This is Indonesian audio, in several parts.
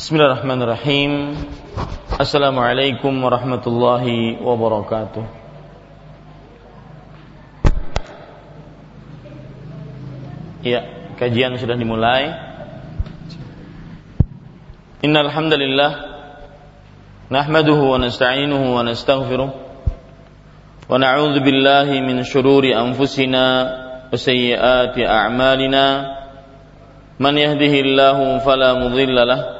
Bismillahirrahmanirrahim. Assalamualaikum warahmatullahi wabarakatuh. Ya, kajian sudah dimulai. Innal hamdalillah nahmaduhu wa nasta'inuhu wa nastaghfiruh wa na'udzu billahi min shururi anfusina wa sayyiati a'malina. Man yahdihillahu fala mudilla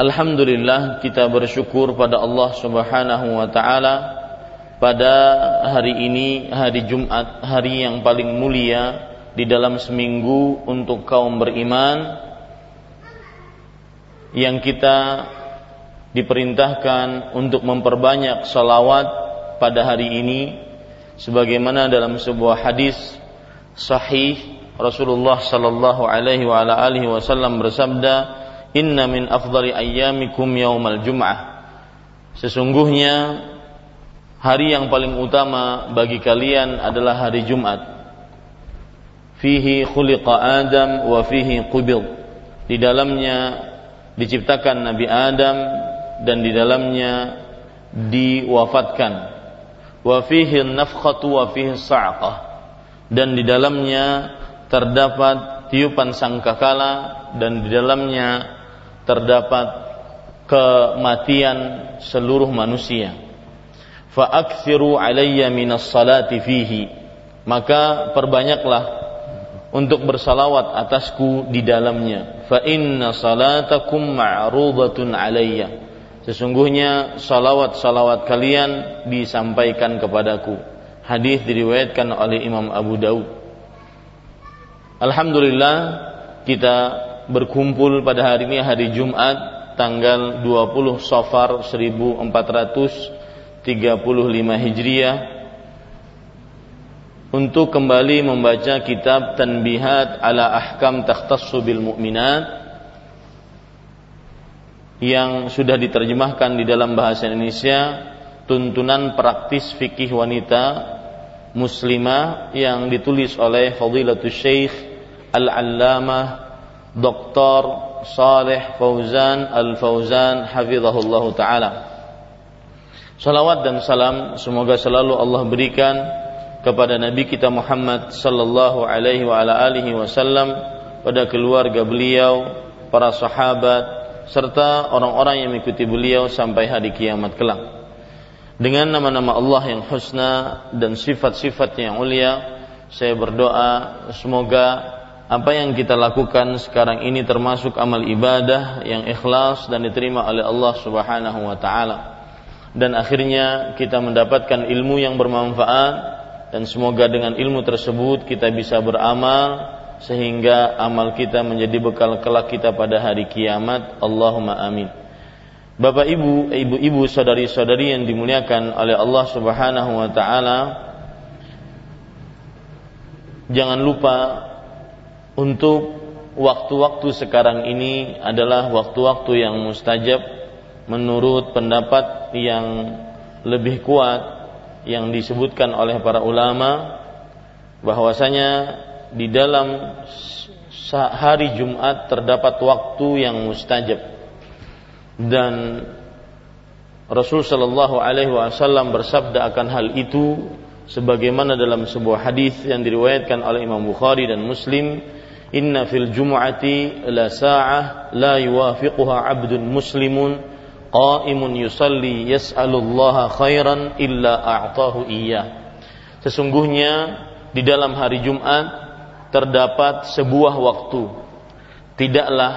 Alhamdulillah kita bersyukur pada Allah Subhanahu wa taala. Pada hari ini hari Jumat, hari yang paling mulia di dalam seminggu untuk kaum beriman yang kita diperintahkan untuk memperbanyak salawat pada hari ini sebagaimana dalam sebuah hadis sahih Rasulullah sallallahu alaihi wasallam bersabda Inna min afdali ayyamikum yaumal jum'ah. Sesungguhnya hari yang paling utama bagi kalian adalah hari Jumat. Fihi khuliqa Adam wa fihi qubid. Di dalamnya diciptakan Nabi Adam dan di dalamnya diwafatkan. Wa fihi nafkhatu wa fihi sa'qah. Dan di dalamnya terdapat tiupan sangkakala dan di dalamnya terdapat kematian seluruh manusia. Fa aktsiru alayya minas salati fihi. Maka perbanyaklah untuk bersalawat atasku di dalamnya. Fa inna salatakum ma'rudatun alayya. Sesungguhnya salawat-salawat kalian disampaikan kepadaku. Hadis diriwayatkan oleh Imam Abu Daud. Alhamdulillah kita berkumpul pada hari ini hari Jumat tanggal 20 Safar 1435 Hijriah. Untuk kembali membaca kitab Tanbihat ala Ahkam Takhtassu bil Mu'minat yang sudah diterjemahkan di dalam bahasa Indonesia tuntunan praktis fikih wanita muslimah yang ditulis oleh Fadilatul Syekh Al-Allamah Dr. Saleh Fauzan Al-Fauzan hafizahullah taala. Salawat dan salam semoga selalu Allah berikan kepada Nabi kita Muhammad sallallahu alaihi wa ala alihi wasallam pada keluarga beliau, para sahabat serta orang-orang yang mengikuti beliau sampai hari kiamat kelak. Dengan nama-nama Allah yang husna dan sifat-sifatnya yang mulia, saya berdoa semoga apa yang kita lakukan sekarang ini termasuk amal ibadah yang ikhlas dan diterima oleh Allah Subhanahu wa taala. Dan akhirnya kita mendapatkan ilmu yang bermanfaat dan semoga dengan ilmu tersebut kita bisa beramal sehingga amal kita menjadi bekal kelak kita pada hari kiamat. Allahumma amin. Bapak Ibu, ibu-ibu, saudari-saudari yang dimuliakan oleh Allah Subhanahu wa taala, jangan lupa untuk waktu-waktu sekarang ini adalah waktu-waktu yang mustajab menurut pendapat yang lebih kuat yang disebutkan oleh para ulama bahwasanya di dalam hari Jumat terdapat waktu yang mustajab. Dan Rasul Shallallahu Alaihi Wasallam bersabda akan hal itu sebagaimana dalam sebuah hadis yang diriwayatkan oleh Imam Bukhari dan Muslim inna fil jum'ati la sa'ah la yuwafiquha 'abdun muslimun qa'imun yusalli yas'alullaha khairan illa a'tahu iyyah. Sesungguhnya di dalam hari Jumat terdapat sebuah waktu. Tidaklah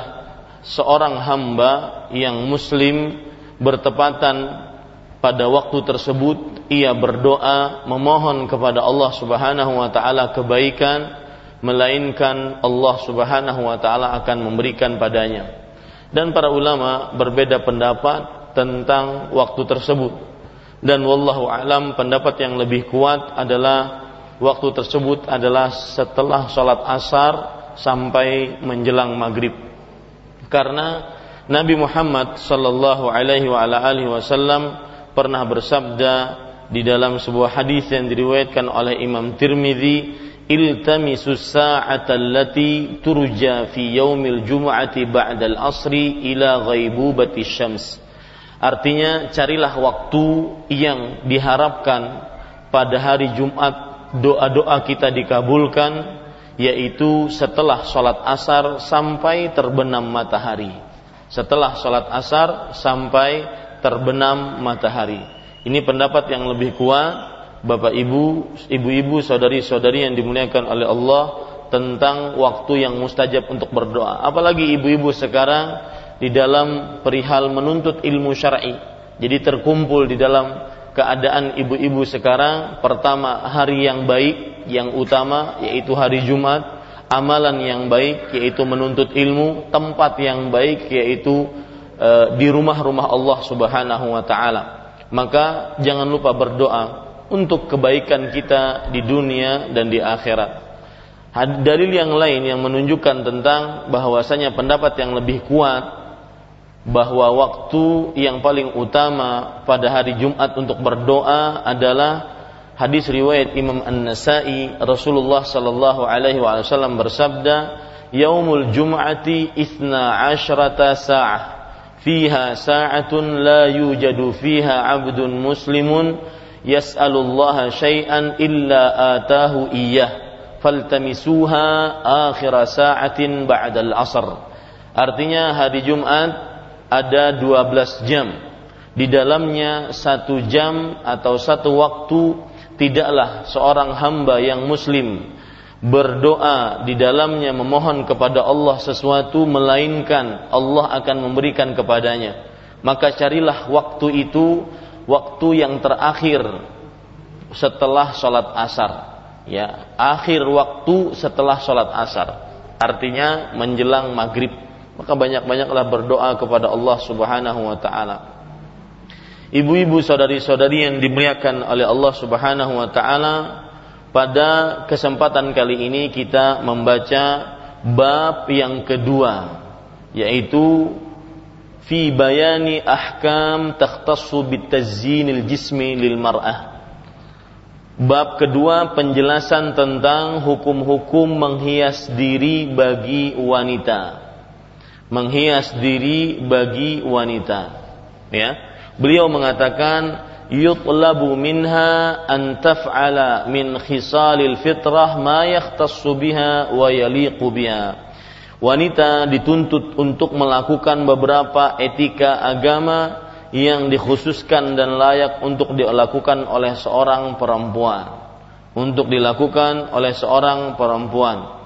seorang hamba yang muslim bertepatan pada waktu tersebut ia berdoa memohon kepada Allah Subhanahu wa taala kebaikan melainkan Allah Subhanahu wa taala akan memberikan padanya. Dan para ulama berbeda pendapat tentang waktu tersebut. Dan wallahu alam pendapat yang lebih kuat adalah waktu tersebut adalah setelah sholat asar sampai menjelang maghrib. Karena Nabi Muhammad sallallahu alaihi wasallam pernah bersabda di dalam sebuah hadis yang diriwayatkan oleh Imam Tirmizi iltamisu sa'ata allati turja fi yaumil jum'ati ba'da al-asri ila ghaibubati syams. Artinya carilah waktu yang diharapkan pada hari Jumat doa-doa kita dikabulkan yaitu setelah sholat asar sampai terbenam matahari. Setelah sholat asar sampai terbenam matahari. Ini pendapat yang lebih kuat Bapak Ibu, ibu-ibu, saudari-saudari yang dimuliakan oleh Allah tentang waktu yang mustajab untuk berdoa. Apalagi ibu-ibu sekarang di dalam perihal menuntut ilmu syar'i. Jadi terkumpul di dalam keadaan ibu-ibu sekarang pertama hari yang baik yang utama yaitu hari Jumat amalan yang baik yaitu menuntut ilmu, tempat yang baik yaitu e, di rumah-rumah Allah Subhanahu wa taala. Maka jangan lupa berdoa untuk kebaikan kita di dunia dan di akhirat. Dalil yang lain yang menunjukkan tentang bahwasanya pendapat yang lebih kuat bahwa waktu yang paling utama pada hari Jumat untuk berdoa adalah hadis riwayat Imam An-Nasai Rasulullah sallallahu alaihi wasallam bersabda yaumul jum'ati ithna asyrata sa'ah fiha sa'atun la yujadu fiha 'abdun muslimun yas'alullaha syai'an illa atahu iyyah. Faltamisuha akhir sa'atin ba'dal asr. Artinya hari Jumat ada 12 jam. Di dalamnya satu jam atau satu waktu tidaklah seorang hamba yang muslim berdoa di dalamnya memohon kepada Allah sesuatu melainkan Allah akan memberikan kepadanya. Maka carilah waktu itu waktu yang terakhir setelah sholat asar. Ya akhir waktu setelah sholat asar. Artinya menjelang maghrib. Maka banyak-banyaklah berdoa kepada Allah subhanahu wa ta'ala. Ibu-ibu saudari-saudari yang dimuliakan oleh Allah Subhanahu wa taala, pada kesempatan kali ini kita membaca bab yang kedua yaitu fi bayani ahkam takhtassu bitazyinil jismi lil mar'ah. Bab kedua penjelasan tentang hukum-hukum menghias diri bagi wanita. Menghias diri bagi wanita. Ya Beliau mengatakan yutlabu minha an taf'ala min khisalil fitrah ma yakhtassu biha wa yaliqu biha. Wanita dituntut untuk melakukan beberapa etika agama yang dikhususkan dan layak untuk dilakukan oleh seorang perempuan. Untuk dilakukan oleh seorang perempuan.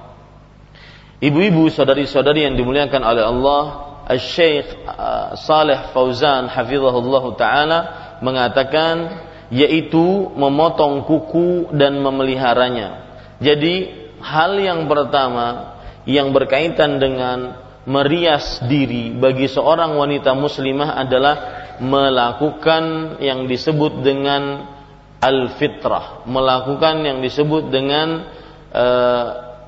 Ibu-ibu, saudari-saudari yang dimuliakan oleh Allah, Syekh uh, Saleh Fauzan hafizahullah taala mengatakan yaitu memotong kuku dan memeliharanya. Jadi hal yang pertama yang berkaitan dengan merias diri bagi seorang wanita muslimah adalah melakukan yang disebut dengan al-fitrah, melakukan yang disebut dengan uh,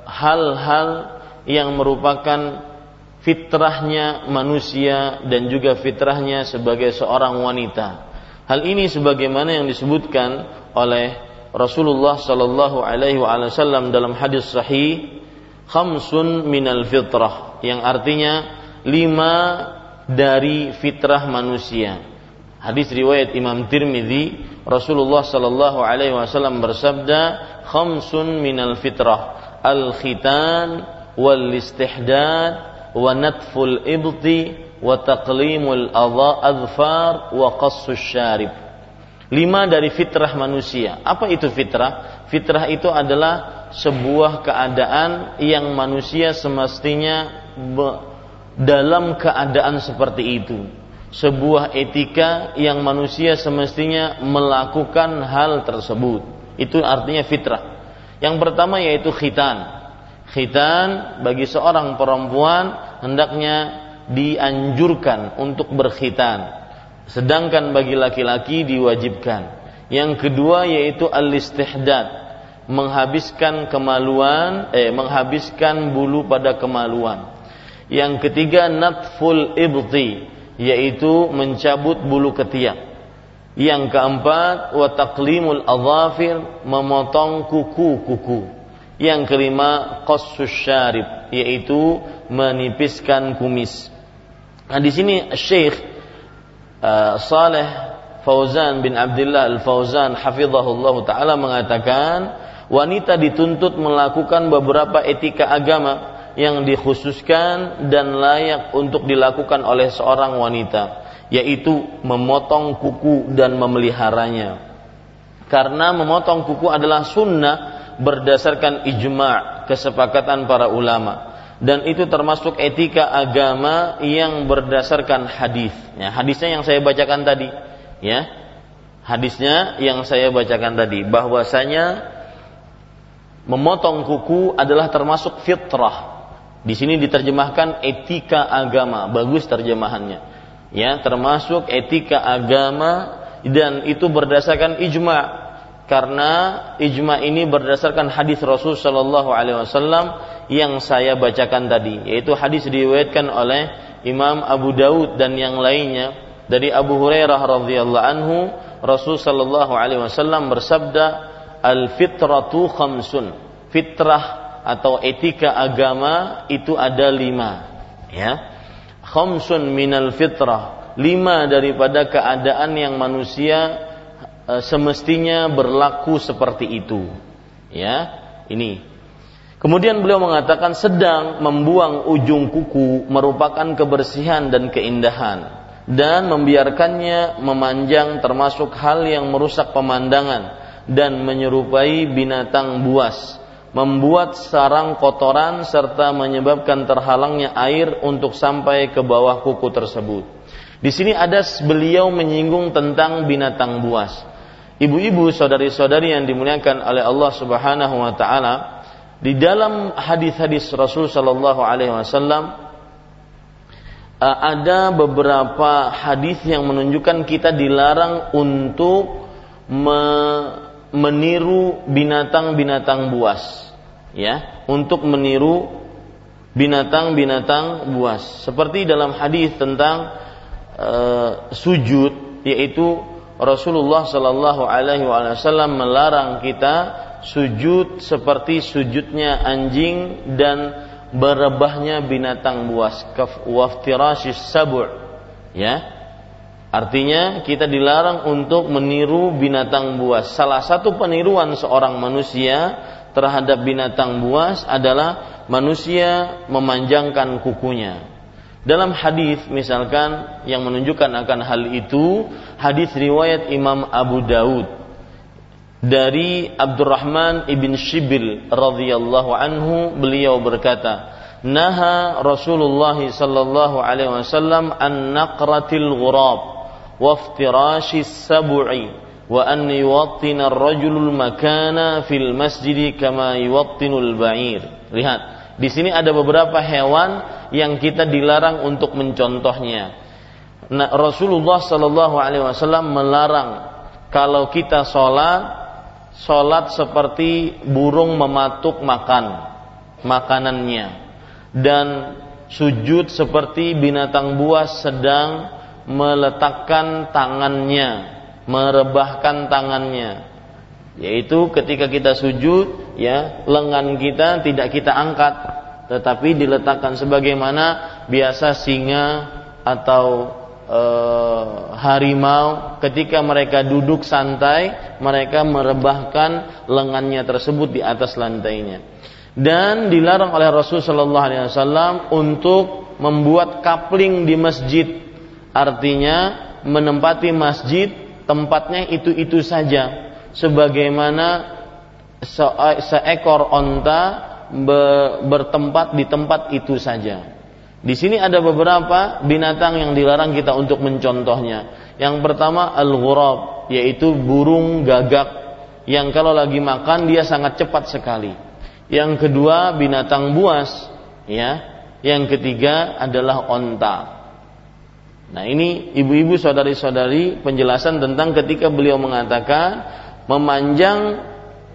hal-hal yang merupakan fitrahnya manusia dan juga fitrahnya sebagai seorang wanita. Hal ini sebagaimana yang disebutkan oleh Rasulullah sallallahu alaihi wasallam dalam hadis sahih khamsun minal fitrah yang artinya lima dari fitrah manusia. Hadis riwayat Imam Tirmidzi Rasulullah sallallahu alaihi wasallam bersabda khamsun minal fitrah al khitan wal istihdad wa natful ibti wa taqlimul adfar wa qassus syarib Lima dari fitrah manusia. Apa itu fitrah? Fitrah itu adalah sebuah keadaan yang manusia semestinya dalam keadaan seperti itu. Sebuah etika yang manusia semestinya melakukan hal tersebut. Itu artinya fitrah. Yang pertama yaitu khitan. Khitan bagi seorang perempuan hendaknya dianjurkan untuk berkhitan Sedangkan bagi laki-laki diwajibkan. Yang kedua yaitu al-istihdad, menghabiskan kemaluan, eh menghabiskan bulu pada kemaluan. Yang ketiga natful ibti, yaitu mencabut bulu ketiak. Yang keempat wa taqlimul adhafir, memotong kuku-kuku. Yang kelima qassus syarib, yaitu menipiskan kumis. Nah, di sini Syekh uh, Saleh Fauzan bin Abdullah Al-Fauzan hafizahullah taala mengatakan wanita dituntut melakukan beberapa etika agama yang dikhususkan dan layak untuk dilakukan oleh seorang wanita yaitu memotong kuku dan memeliharanya. Karena memotong kuku adalah sunnah berdasarkan ijma' kesepakatan para ulama dan itu termasuk etika agama yang berdasarkan hadis. Ya, hadisnya yang saya bacakan tadi, ya. Hadisnya yang saya bacakan tadi bahwasanya memotong kuku adalah termasuk fitrah. Di sini diterjemahkan etika agama, bagus terjemahannya. Ya, termasuk etika agama dan itu berdasarkan ijma karena ijma ini berdasarkan hadis Rasul Shallallahu Alaihi Wasallam yang saya bacakan tadi, yaitu hadis diriwayatkan oleh Imam Abu Daud dan yang lainnya dari Abu Hurairah radhiyallahu anhu Rasul Shallallahu Alaihi Wasallam bersabda al fitratu khamsun. Fitrah atau etika agama itu ada lima ya. Khamsun minal fitrah lima daripada keadaan yang manusia semestinya berlaku seperti itu. Ya, ini. Kemudian beliau mengatakan sedang membuang ujung kuku merupakan kebersihan dan keindahan dan membiarkannya memanjang termasuk hal yang merusak pemandangan dan menyerupai binatang buas, membuat sarang kotoran serta menyebabkan terhalangnya air untuk sampai ke bawah kuku tersebut. Di sini ada beliau menyinggung tentang binatang buas. Ibu-ibu, saudari-saudari yang dimuliakan oleh Allah Subhanahu wa taala, di dalam hadis-hadis Rasul sallallahu alaihi wasallam uh, ada beberapa hadis yang menunjukkan kita dilarang untuk me meniru binatang-binatang buas ya. Untuk meniru binatang-binatang buas. Seperti dalam hadis tentang uh, sujud yaitu Rasulullah Shallallahu Alaihi Wasallam melarang kita sujud seperti sujudnya anjing dan berebahnya binatang buas waftirasis sabur ya. Artinya kita dilarang untuk meniru binatang buas. Salah satu peniruan seorang manusia terhadap binatang buas adalah manusia memanjangkan kukunya dalam hadis misalkan yang menunjukkan akan hal itu, hadis riwayat Imam Abu Daud dari Abdurrahman ibn Shibil radhiyallahu anhu beliau berkata, "Naha Rasulullah sallallahu alaihi wasallam an naqratil ghurab wa iftirashis sab'i wa an yuwattina ar-rajulul makana fil masjid kama yuwattinul ba'ir." Lihat, di sini ada beberapa hewan yang kita dilarang untuk mencontohnya. Nah, Rasulullah Shallallahu Alaihi Wasallam melarang kalau kita sholat, sholat seperti burung mematuk makan makanannya dan sujud seperti binatang buas sedang meletakkan tangannya, merebahkan tangannya. Yaitu ketika kita sujud, ya, lengan kita tidak kita angkat, tetapi diletakkan sebagaimana biasa singa atau e, harimau ketika mereka duduk santai, mereka merebahkan lengannya tersebut di atas lantainya. Dan dilarang oleh Rasul Shallallahu Alaihi Wasallam untuk membuat kapling di masjid, artinya menempati masjid tempatnya itu-itu saja sebagaimana seekor onta bertempat di tempat itu saja. Di sini ada beberapa binatang yang dilarang kita untuk mencontohnya. Yang pertama al-ghurab, yaitu burung gagak yang kalau lagi makan dia sangat cepat sekali. Yang kedua binatang buas, ya. Yang ketiga adalah onta. Nah, ini ibu-ibu saudari-saudari penjelasan tentang ketika beliau mengatakan memanjang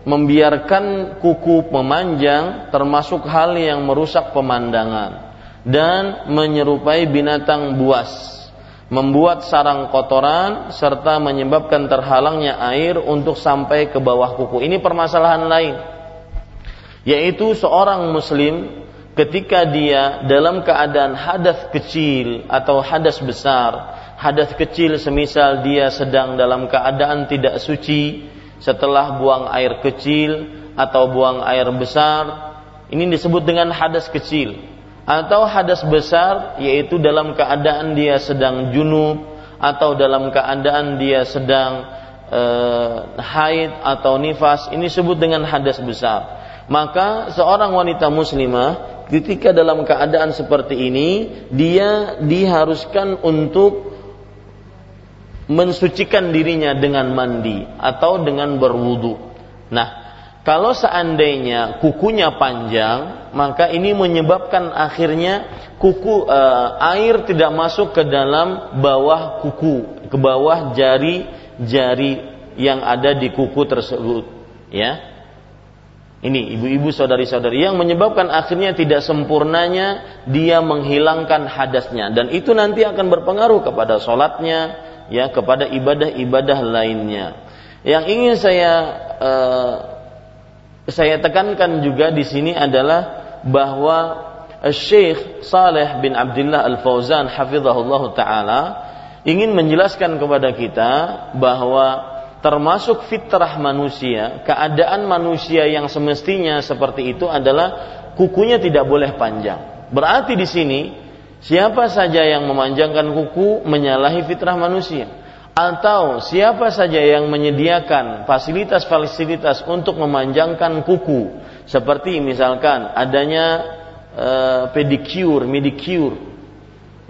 membiarkan kuku memanjang termasuk hal yang merusak pemandangan dan menyerupai binatang buas membuat sarang kotoran serta menyebabkan terhalangnya air untuk sampai ke bawah kuku. Ini permasalahan lain. Yaitu seorang muslim ketika dia dalam keadaan hadas kecil atau hadas besar, hadas kecil semisal dia sedang dalam keadaan tidak suci, setelah buang air kecil atau buang air besar ini disebut dengan hadas kecil atau hadas besar yaitu dalam keadaan dia sedang junub atau dalam keadaan dia sedang e, haid atau nifas ini disebut dengan hadas besar. Maka seorang wanita muslimah ketika dalam keadaan seperti ini dia diharuskan untuk mensucikan dirinya dengan mandi atau dengan berwudu. Nah, kalau seandainya kukunya panjang, maka ini menyebabkan akhirnya kuku e, air tidak masuk ke dalam bawah kuku, ke bawah jari-jari yang ada di kuku tersebut, ya. Ini ibu-ibu saudari-saudari yang menyebabkan akhirnya tidak sempurnanya dia menghilangkan hadasnya dan itu nanti akan berpengaruh kepada sholatnya, ya kepada ibadah-ibadah lainnya. Yang ingin saya uh, saya tekankan juga di sini adalah bahwa Syekh Saleh bin Abdullah Al Fauzan hafizahullah taala ingin menjelaskan kepada kita bahwa termasuk fitrah manusia, keadaan manusia yang semestinya seperti itu adalah kukunya tidak boleh panjang. Berarti di sini Siapa saja yang memanjangkan kuku menyalahi fitrah manusia. Atau siapa saja yang menyediakan fasilitas-fasilitas untuk memanjangkan kuku. Seperti misalkan adanya e, pedicure, medicure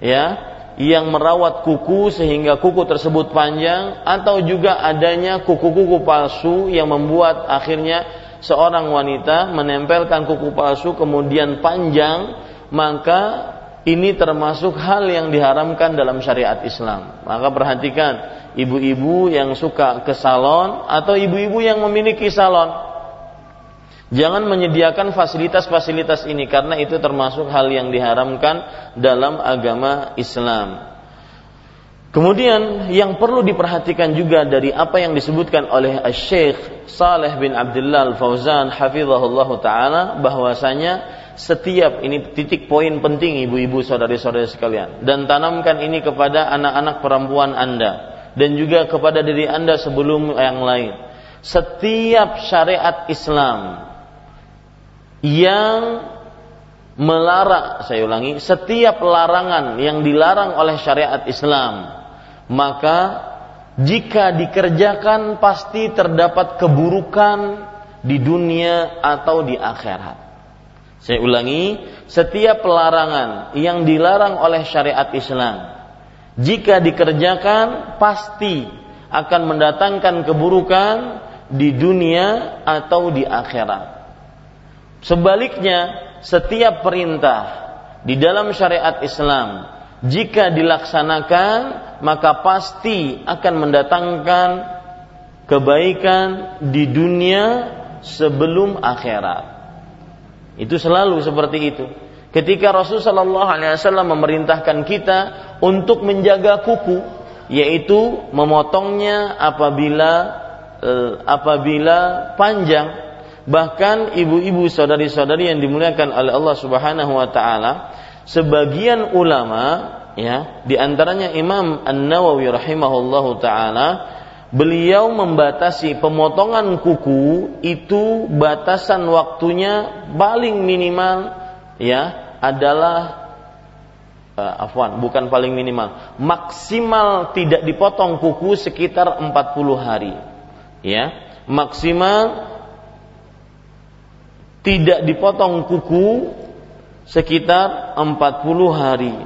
ya yang merawat kuku sehingga kuku tersebut panjang. Atau juga adanya kuku-kuku palsu yang membuat akhirnya seorang wanita menempelkan kuku palsu kemudian panjang maka ini termasuk hal yang diharamkan dalam syariat Islam. Maka perhatikan ibu-ibu yang suka ke salon atau ibu-ibu yang memiliki salon. Jangan menyediakan fasilitas-fasilitas ini karena itu termasuk hal yang diharamkan dalam agama Islam. Kemudian yang perlu diperhatikan juga dari apa yang disebutkan oleh Syekh Saleh bin Abdullah Al-Fauzan hafizahullah taala bahwasanya setiap ini titik poin penting ibu-ibu saudari-saudari sekalian dan tanamkan ini kepada anak-anak perempuan Anda dan juga kepada diri Anda sebelum yang lain. Setiap syariat Islam yang melarang, saya ulangi, setiap larangan yang dilarang oleh syariat Islam, maka jika dikerjakan pasti terdapat keburukan di dunia atau di akhirat. Saya ulangi, setiap pelarangan yang dilarang oleh syariat Islam, jika dikerjakan pasti akan mendatangkan keburukan di dunia atau di akhirat. Sebaliknya, setiap perintah di dalam syariat Islam jika dilaksanakan maka pasti akan mendatangkan kebaikan di dunia sebelum akhirat. Itu selalu seperti itu. Ketika Rasulullah Shallallahu Alaihi Wasallam memerintahkan kita untuk menjaga kuku, yaitu memotongnya apabila eh, apabila panjang bahkan ibu-ibu saudari-saudari yang dimuliakan oleh Allah Subhanahu wa taala sebagian ulama ya di antaranya Imam An-Nawawi rahimahullahu taala beliau membatasi pemotongan kuku itu batasan waktunya paling minimal ya adalah uh, afwan bukan paling minimal maksimal tidak dipotong kuku sekitar 40 hari ya. Maksimal tidak dipotong kuku sekitar 40 hari.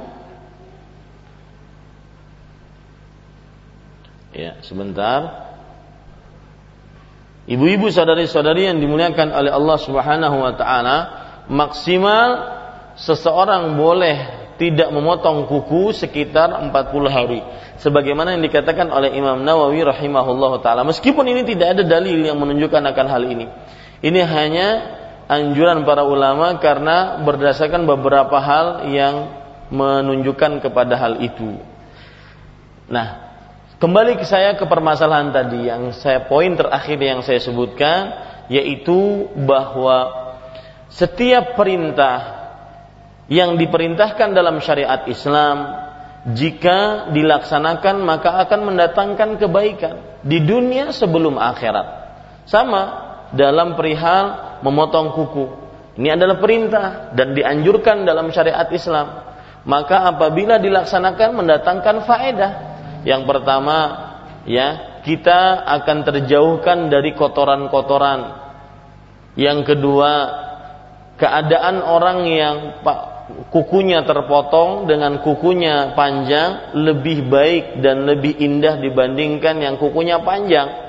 Ya, sebentar. Ibu-ibu saudari-saudari yang dimuliakan oleh Allah Subhanahu wa taala, maksimal seseorang boleh tidak memotong kuku sekitar 40 hari sebagaimana yang dikatakan oleh Imam Nawawi rahimahullah taala meskipun ini tidak ada dalil yang menunjukkan akan hal ini ini hanya anjuran para ulama karena berdasarkan beberapa hal yang menunjukkan kepada hal itu. Nah, kembali ke saya ke permasalahan tadi yang saya poin terakhir yang saya sebutkan yaitu bahwa setiap perintah yang diperintahkan dalam syariat Islam jika dilaksanakan maka akan mendatangkan kebaikan di dunia sebelum akhirat. Sama dalam perihal memotong kuku. Ini adalah perintah dan dianjurkan dalam syariat Islam. Maka apabila dilaksanakan mendatangkan faedah. Yang pertama, ya, kita akan terjauhkan dari kotoran-kotoran. Yang kedua, keadaan orang yang kukunya terpotong dengan kukunya panjang lebih baik dan lebih indah dibandingkan yang kukunya panjang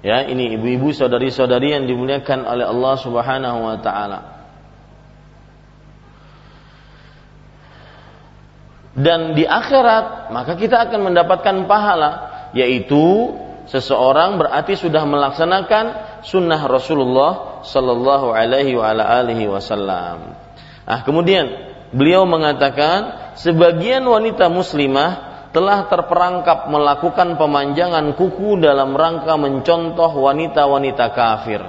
Ya, ini ibu-ibu saudari-saudari yang dimuliakan oleh Allah Subhanahu wa taala. Dan di akhirat maka kita akan mendapatkan pahala yaitu seseorang berarti sudah melaksanakan sunnah Rasulullah sallallahu alaihi wasallam. Ah, kemudian beliau mengatakan sebagian wanita muslimah telah terperangkap melakukan pemanjangan kuku dalam rangka mencontoh wanita-wanita kafir.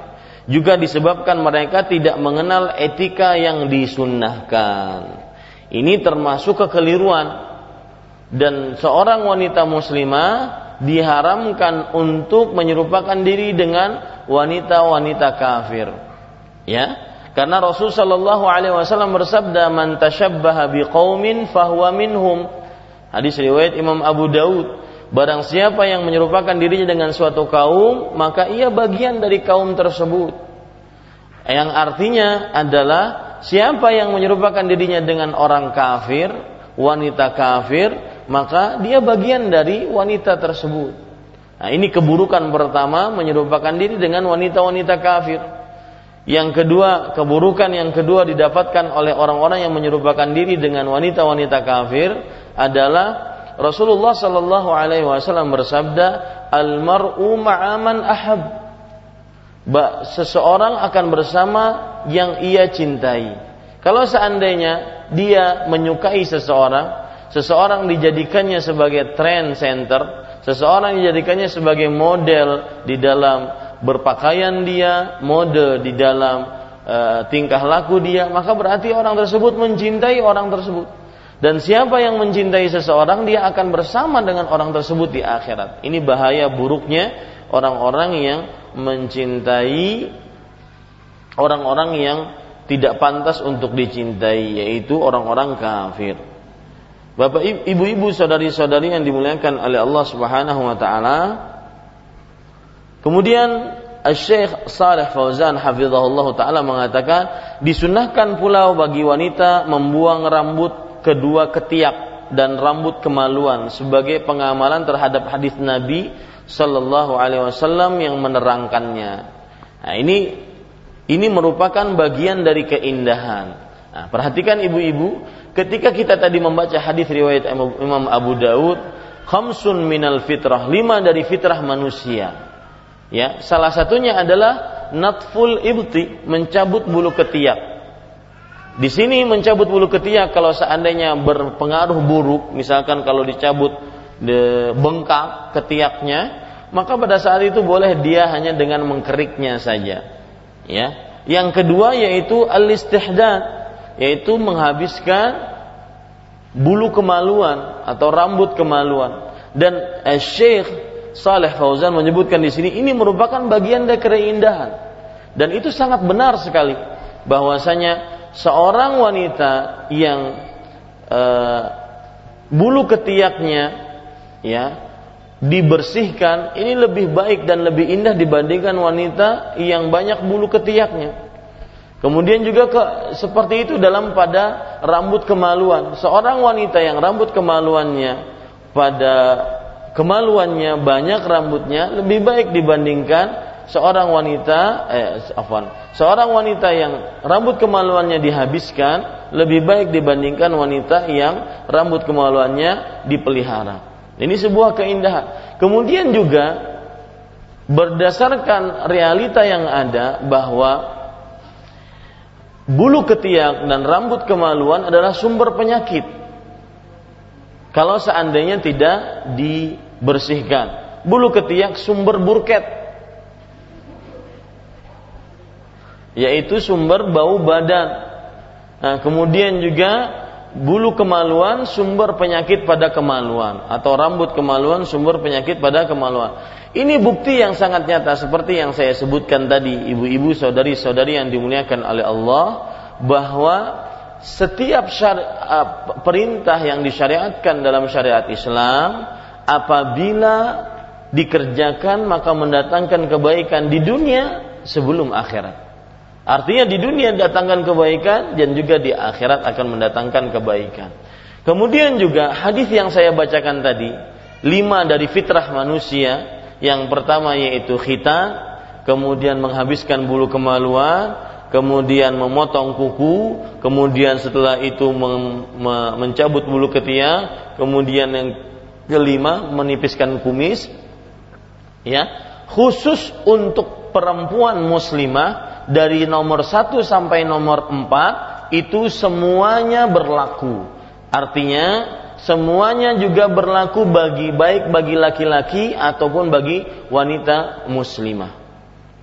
Juga disebabkan mereka tidak mengenal etika yang disunnahkan. Ini termasuk kekeliruan. Dan seorang wanita muslimah diharamkan untuk menyerupakan diri dengan wanita-wanita kafir. Ya, karena Rasul Shallallahu Alaihi Wasallam bersabda, "Man tashabbaha biqaumin fahuwa minhum." Hadis riwayat Imam Abu Daud. Barang siapa yang menyerupakan dirinya dengan suatu kaum, maka ia bagian dari kaum tersebut. Yang artinya adalah siapa yang menyerupakan dirinya dengan orang kafir, wanita kafir, maka dia bagian dari wanita tersebut. Nah, ini keburukan pertama menyerupakan diri dengan wanita-wanita kafir. Yang kedua, keburukan yang kedua didapatkan oleh orang-orang yang menyerupakan diri dengan wanita-wanita kafir adalah Rasulullah Shallallahu Alaihi Wasallam bersabda, "Al mar'u ma'aman ahab." Ba, seseorang akan bersama yang ia cintai. Kalau seandainya dia menyukai seseorang, seseorang dijadikannya sebagai trend center, seseorang dijadikannya sebagai model di dalam berpakaian dia, mode di dalam uh, tingkah laku dia, maka berarti orang tersebut mencintai orang tersebut. Dan siapa yang mencintai seseorang dia akan bersama dengan orang tersebut di akhirat. Ini bahaya buruknya orang-orang yang mencintai orang-orang yang tidak pantas untuk dicintai yaitu orang-orang kafir. Bapak ibu-ibu saudari-saudari yang dimuliakan oleh Allah Subhanahu wa taala. Kemudian Syekh Saleh Fauzan hafizahullah taala mengatakan disunahkan pula bagi wanita membuang rambut kedua ketiak dan rambut kemaluan sebagai pengamalan terhadap hadis Nabi Shallallahu Alaihi Wasallam yang menerangkannya. Nah, ini ini merupakan bagian dari keindahan. Nah, perhatikan ibu-ibu, ketika kita tadi membaca hadis riwayat Imam Abu Daud, khamsun minal fitrah, lima dari fitrah manusia. Ya, salah satunya adalah natful ibti, mencabut bulu ketiak. Di sini mencabut bulu ketiak kalau seandainya berpengaruh buruk, misalkan kalau dicabut de, bengkak ketiaknya, maka pada saat itu boleh dia hanya dengan mengkeriknya saja. Ya. Yang kedua yaitu al-istihdad, yaitu menghabiskan bulu kemaluan atau rambut kemaluan. Dan Syekh Saleh Fauzan menyebutkan di sini ini merupakan bagian dari keindahan. Dan itu sangat benar sekali bahwasanya seorang wanita yang uh, bulu ketiaknya ya dibersihkan ini lebih baik dan lebih indah dibandingkan wanita yang banyak bulu ketiaknya. Kemudian juga ke, seperti itu dalam pada rambut kemaluan. Seorang wanita yang rambut kemaluannya pada kemaluannya banyak rambutnya lebih baik dibandingkan seorang wanita eh afwan, seorang wanita yang rambut kemaluannya dihabiskan lebih baik dibandingkan wanita yang rambut kemaluannya dipelihara. Ini sebuah keindahan. Kemudian juga berdasarkan realita yang ada bahwa bulu ketiak dan rambut kemaluan adalah sumber penyakit. Kalau seandainya tidak dibersihkan, bulu ketiak sumber burket yaitu sumber bau badan. Nah, kemudian juga bulu kemaluan sumber penyakit pada kemaluan atau rambut kemaluan sumber penyakit pada kemaluan. Ini bukti yang sangat nyata seperti yang saya sebutkan tadi, ibu-ibu, saudari-saudari yang dimuliakan oleh Allah bahwa setiap perintah yang disyariatkan dalam syariat Islam apabila dikerjakan maka mendatangkan kebaikan di dunia sebelum akhirat. Artinya di dunia datangkan kebaikan dan juga di akhirat akan mendatangkan kebaikan. Kemudian juga hadis yang saya bacakan tadi, lima dari fitrah manusia. Yang pertama yaitu khitan, kemudian menghabiskan bulu kemaluan, kemudian memotong kuku, kemudian setelah itu mencabut bulu ketiak, kemudian yang kelima menipiskan kumis. Ya, khusus untuk perempuan muslimah dari nomor satu sampai nomor empat itu semuanya berlaku. Artinya semuanya juga berlaku bagi baik bagi laki-laki ataupun bagi wanita muslimah.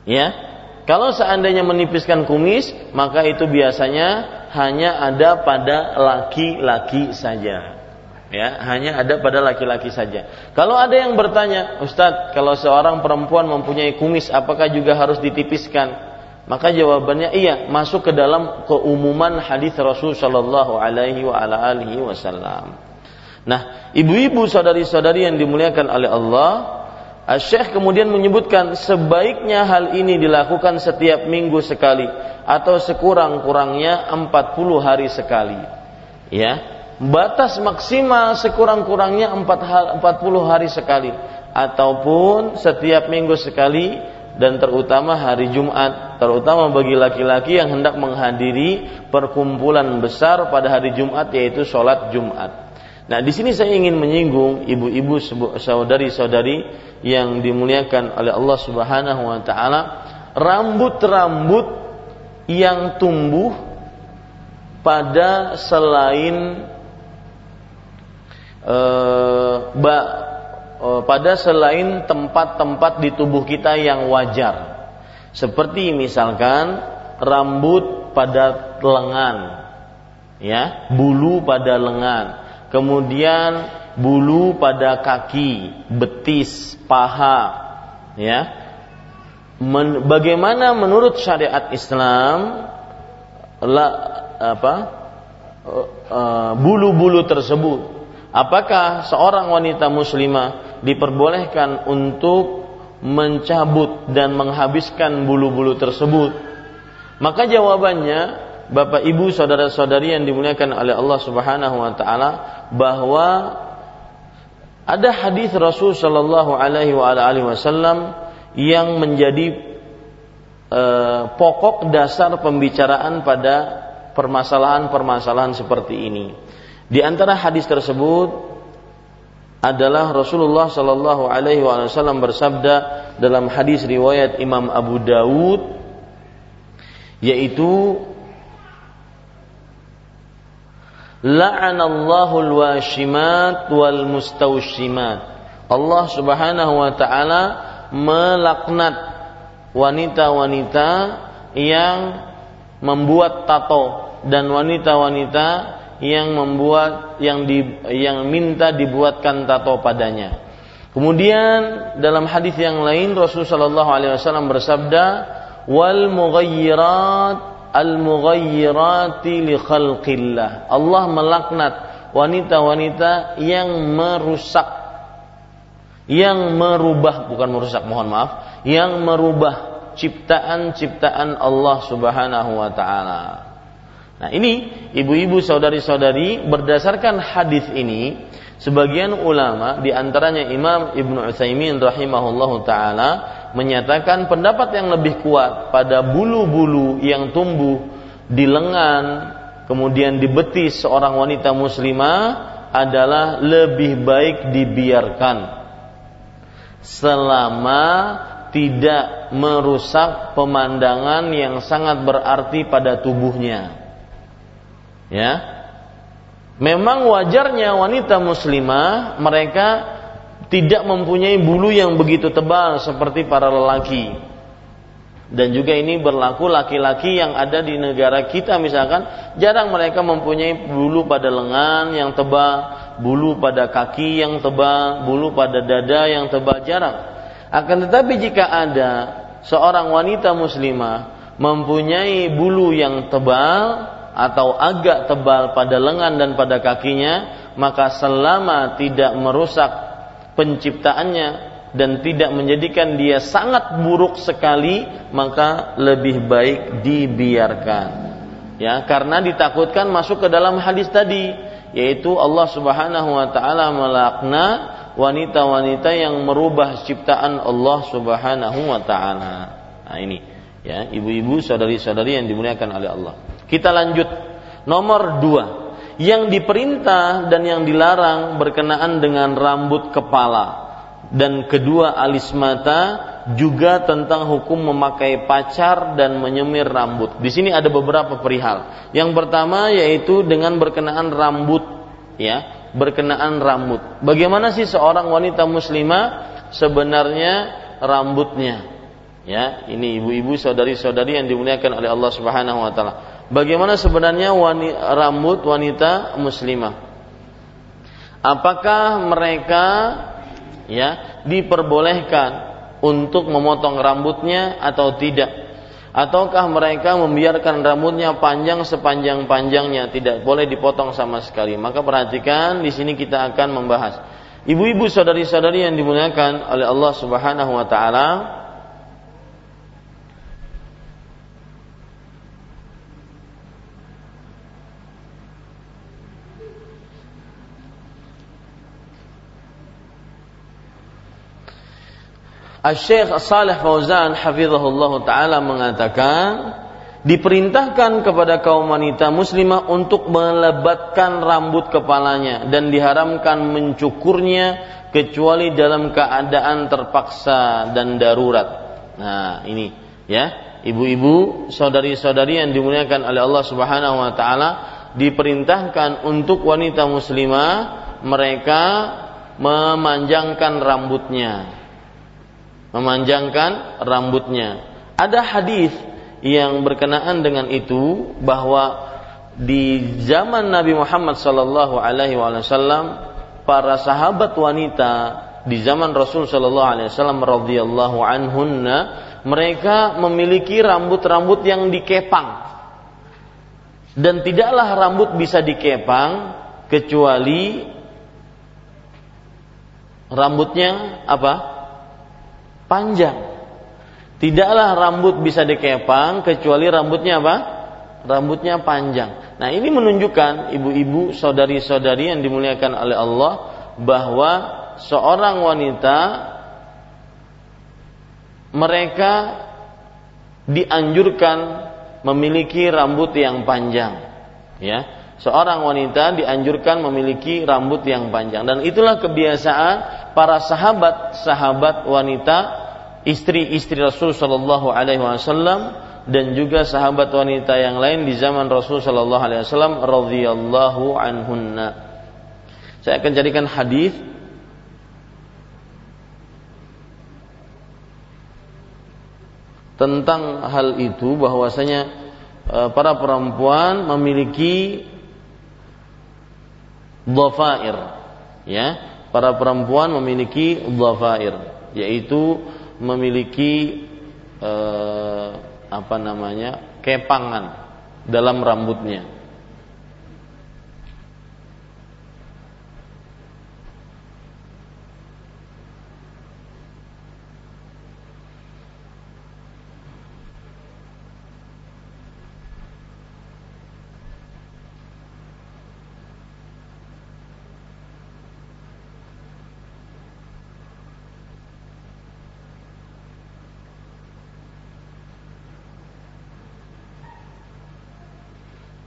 Ya. Kalau seandainya menipiskan kumis, maka itu biasanya hanya ada pada laki-laki saja. Ya, hanya ada pada laki-laki saja. Kalau ada yang bertanya, Ustadz, kalau seorang perempuan mempunyai kumis, apakah juga harus ditipiskan? Maka jawabannya iya, masuk ke dalam keumuman hadis Rasul Shallallahu Alaihi wa ala alihi Wasallam. Nah, ibu-ibu saudari-saudari yang dimuliakan oleh Allah, Syekh kemudian menyebutkan sebaiknya hal ini dilakukan setiap minggu sekali atau sekurang-kurangnya 40 hari sekali. Ya, batas maksimal sekurang-kurangnya 40 hari sekali ataupun setiap minggu sekali dan terutama hari Jumat, terutama bagi laki-laki yang hendak menghadiri perkumpulan besar pada hari Jumat yaitu sholat Jumat. Nah, di sini saya ingin menyinggung ibu-ibu saudari-saudari yang dimuliakan oleh Allah Subhanahu wa taala, rambut-rambut yang tumbuh pada selain Eh, pada selain tempat-tempat di tubuh kita yang wajar. Seperti misalkan rambut pada lengan, ya, bulu pada lengan, kemudian bulu pada kaki, betis, paha, ya. Men, bagaimana menurut syariat Islam la, apa eh, eh, bulu-bulu tersebut? Apakah seorang wanita muslimah diperbolehkan untuk mencabut dan menghabiskan bulu-bulu tersebut? Maka jawabannya Bapak Ibu saudara-saudari yang dimuliakan oleh Allah Subhanahu wa taala bahwa ada hadis Rasul sallallahu alaihi wasallam yang menjadi eh, pokok dasar pembicaraan pada permasalahan-permasalahan seperti ini. Di antara hadis tersebut adalah Rasulullah Shallallahu Alaihi Wasallam bersabda dalam hadis riwayat Imam Abu Dawud yaitu La'anallahu al-washimat wal mustawshimat. Allah Subhanahu wa taala melaknat wanita-wanita yang membuat tato dan wanita-wanita yang membuat yang di yang minta dibuatkan tato padanya. Kemudian dalam hadis yang lain Rasulullah Shallallahu Alaihi Wasallam bersabda, wal mughayyirat al mughayyirati li khalqillah. Allah melaknat wanita-wanita yang merusak yang merubah bukan merusak mohon maaf yang merubah ciptaan-ciptaan Allah Subhanahu wa taala. Nah, ini ibu-ibu saudari-saudari berdasarkan hadis ini sebagian ulama di antaranya Imam Ibnu Utsaimin rahimahullahu taala menyatakan pendapat yang lebih kuat pada bulu-bulu yang tumbuh di lengan kemudian di betis seorang wanita muslimah adalah lebih baik dibiarkan selama tidak merusak pemandangan yang sangat berarti pada tubuhnya. Ya. Memang wajarnya wanita muslimah mereka tidak mempunyai bulu yang begitu tebal seperti para lelaki. Dan juga ini berlaku laki-laki yang ada di negara kita misalkan jarang mereka mempunyai bulu pada lengan yang tebal, bulu pada kaki yang tebal, bulu pada dada yang tebal jarang akan tetapi jika ada seorang wanita muslimah mempunyai bulu yang tebal atau agak tebal pada lengan dan pada kakinya, maka selama tidak merusak penciptaannya dan tidak menjadikan dia sangat buruk sekali, maka lebih baik dibiarkan. Ya, karena ditakutkan masuk ke dalam hadis tadi, yaitu Allah Subhanahu wa taala melaknat wanita-wanita yang merubah ciptaan Allah Subhanahu wa taala. Nah, ini ya, ibu-ibu, saudari-saudari yang dimuliakan oleh Allah. Kita lanjut. Nomor dua, yang diperintah dan yang dilarang berkenaan dengan rambut kepala dan kedua alis mata juga tentang hukum memakai pacar dan menyemir rambut. Di sini ada beberapa perihal. Yang pertama yaitu dengan berkenaan rambut ya berkenaan rambut. Bagaimana sih seorang wanita muslimah sebenarnya rambutnya? Ya, ini ibu-ibu saudari-saudari yang dimuliakan oleh Allah Subhanahu wa taala. Bagaimana sebenarnya wanita, rambut wanita muslimah? Apakah mereka ya diperbolehkan untuk memotong rambutnya atau tidak? ataukah mereka membiarkan rambutnya panjang sepanjang-panjangnya tidak boleh dipotong sama sekali maka perhatikan di sini kita akan membahas ibu-ibu saudari-saudari yang dimuliakan oleh Allah Subhanahu wa taala Syekh Saleh Fauzan hafizahullah taala mengatakan diperintahkan kepada kaum wanita muslimah untuk melebatkan rambut kepalanya dan diharamkan mencukurnya kecuali dalam keadaan terpaksa dan darurat. Nah, ini ya, ibu-ibu, saudari-saudari yang dimuliakan oleh Allah Subhanahu wa taala diperintahkan untuk wanita muslimah mereka memanjangkan rambutnya memanjangkan rambutnya. Ada hadis yang berkenaan dengan itu bahwa di zaman Nabi Muhammad sallallahu alaihi wasallam para sahabat wanita di zaman Rasul sallallahu alaihi wasallam radhiyallahu anhunna mereka memiliki rambut-rambut yang dikepang dan tidaklah rambut bisa dikepang kecuali rambutnya apa? Panjang. Tidaklah rambut bisa dikepang kecuali rambutnya apa? Rambutnya panjang. Nah, ini menunjukkan ibu-ibu, saudari-saudari yang dimuliakan oleh Allah bahwa seorang wanita mereka dianjurkan memiliki rambut yang panjang. Ya, seorang wanita dianjurkan memiliki rambut yang panjang dan itulah kebiasaan para sahabat-sahabat wanita istri-istri Rasul Shallallahu alaihi wasallam dan juga sahabat wanita yang lain di zaman Rasul Shallallahu alaihi wasallam radhiyallahu anhunna. Saya akan jadikan hadis tentang hal itu bahwasanya eh, para perempuan memiliki dhafair. Ya para perempuan memiliki dhafair yaitu memiliki e, apa namanya kepangan dalam rambutnya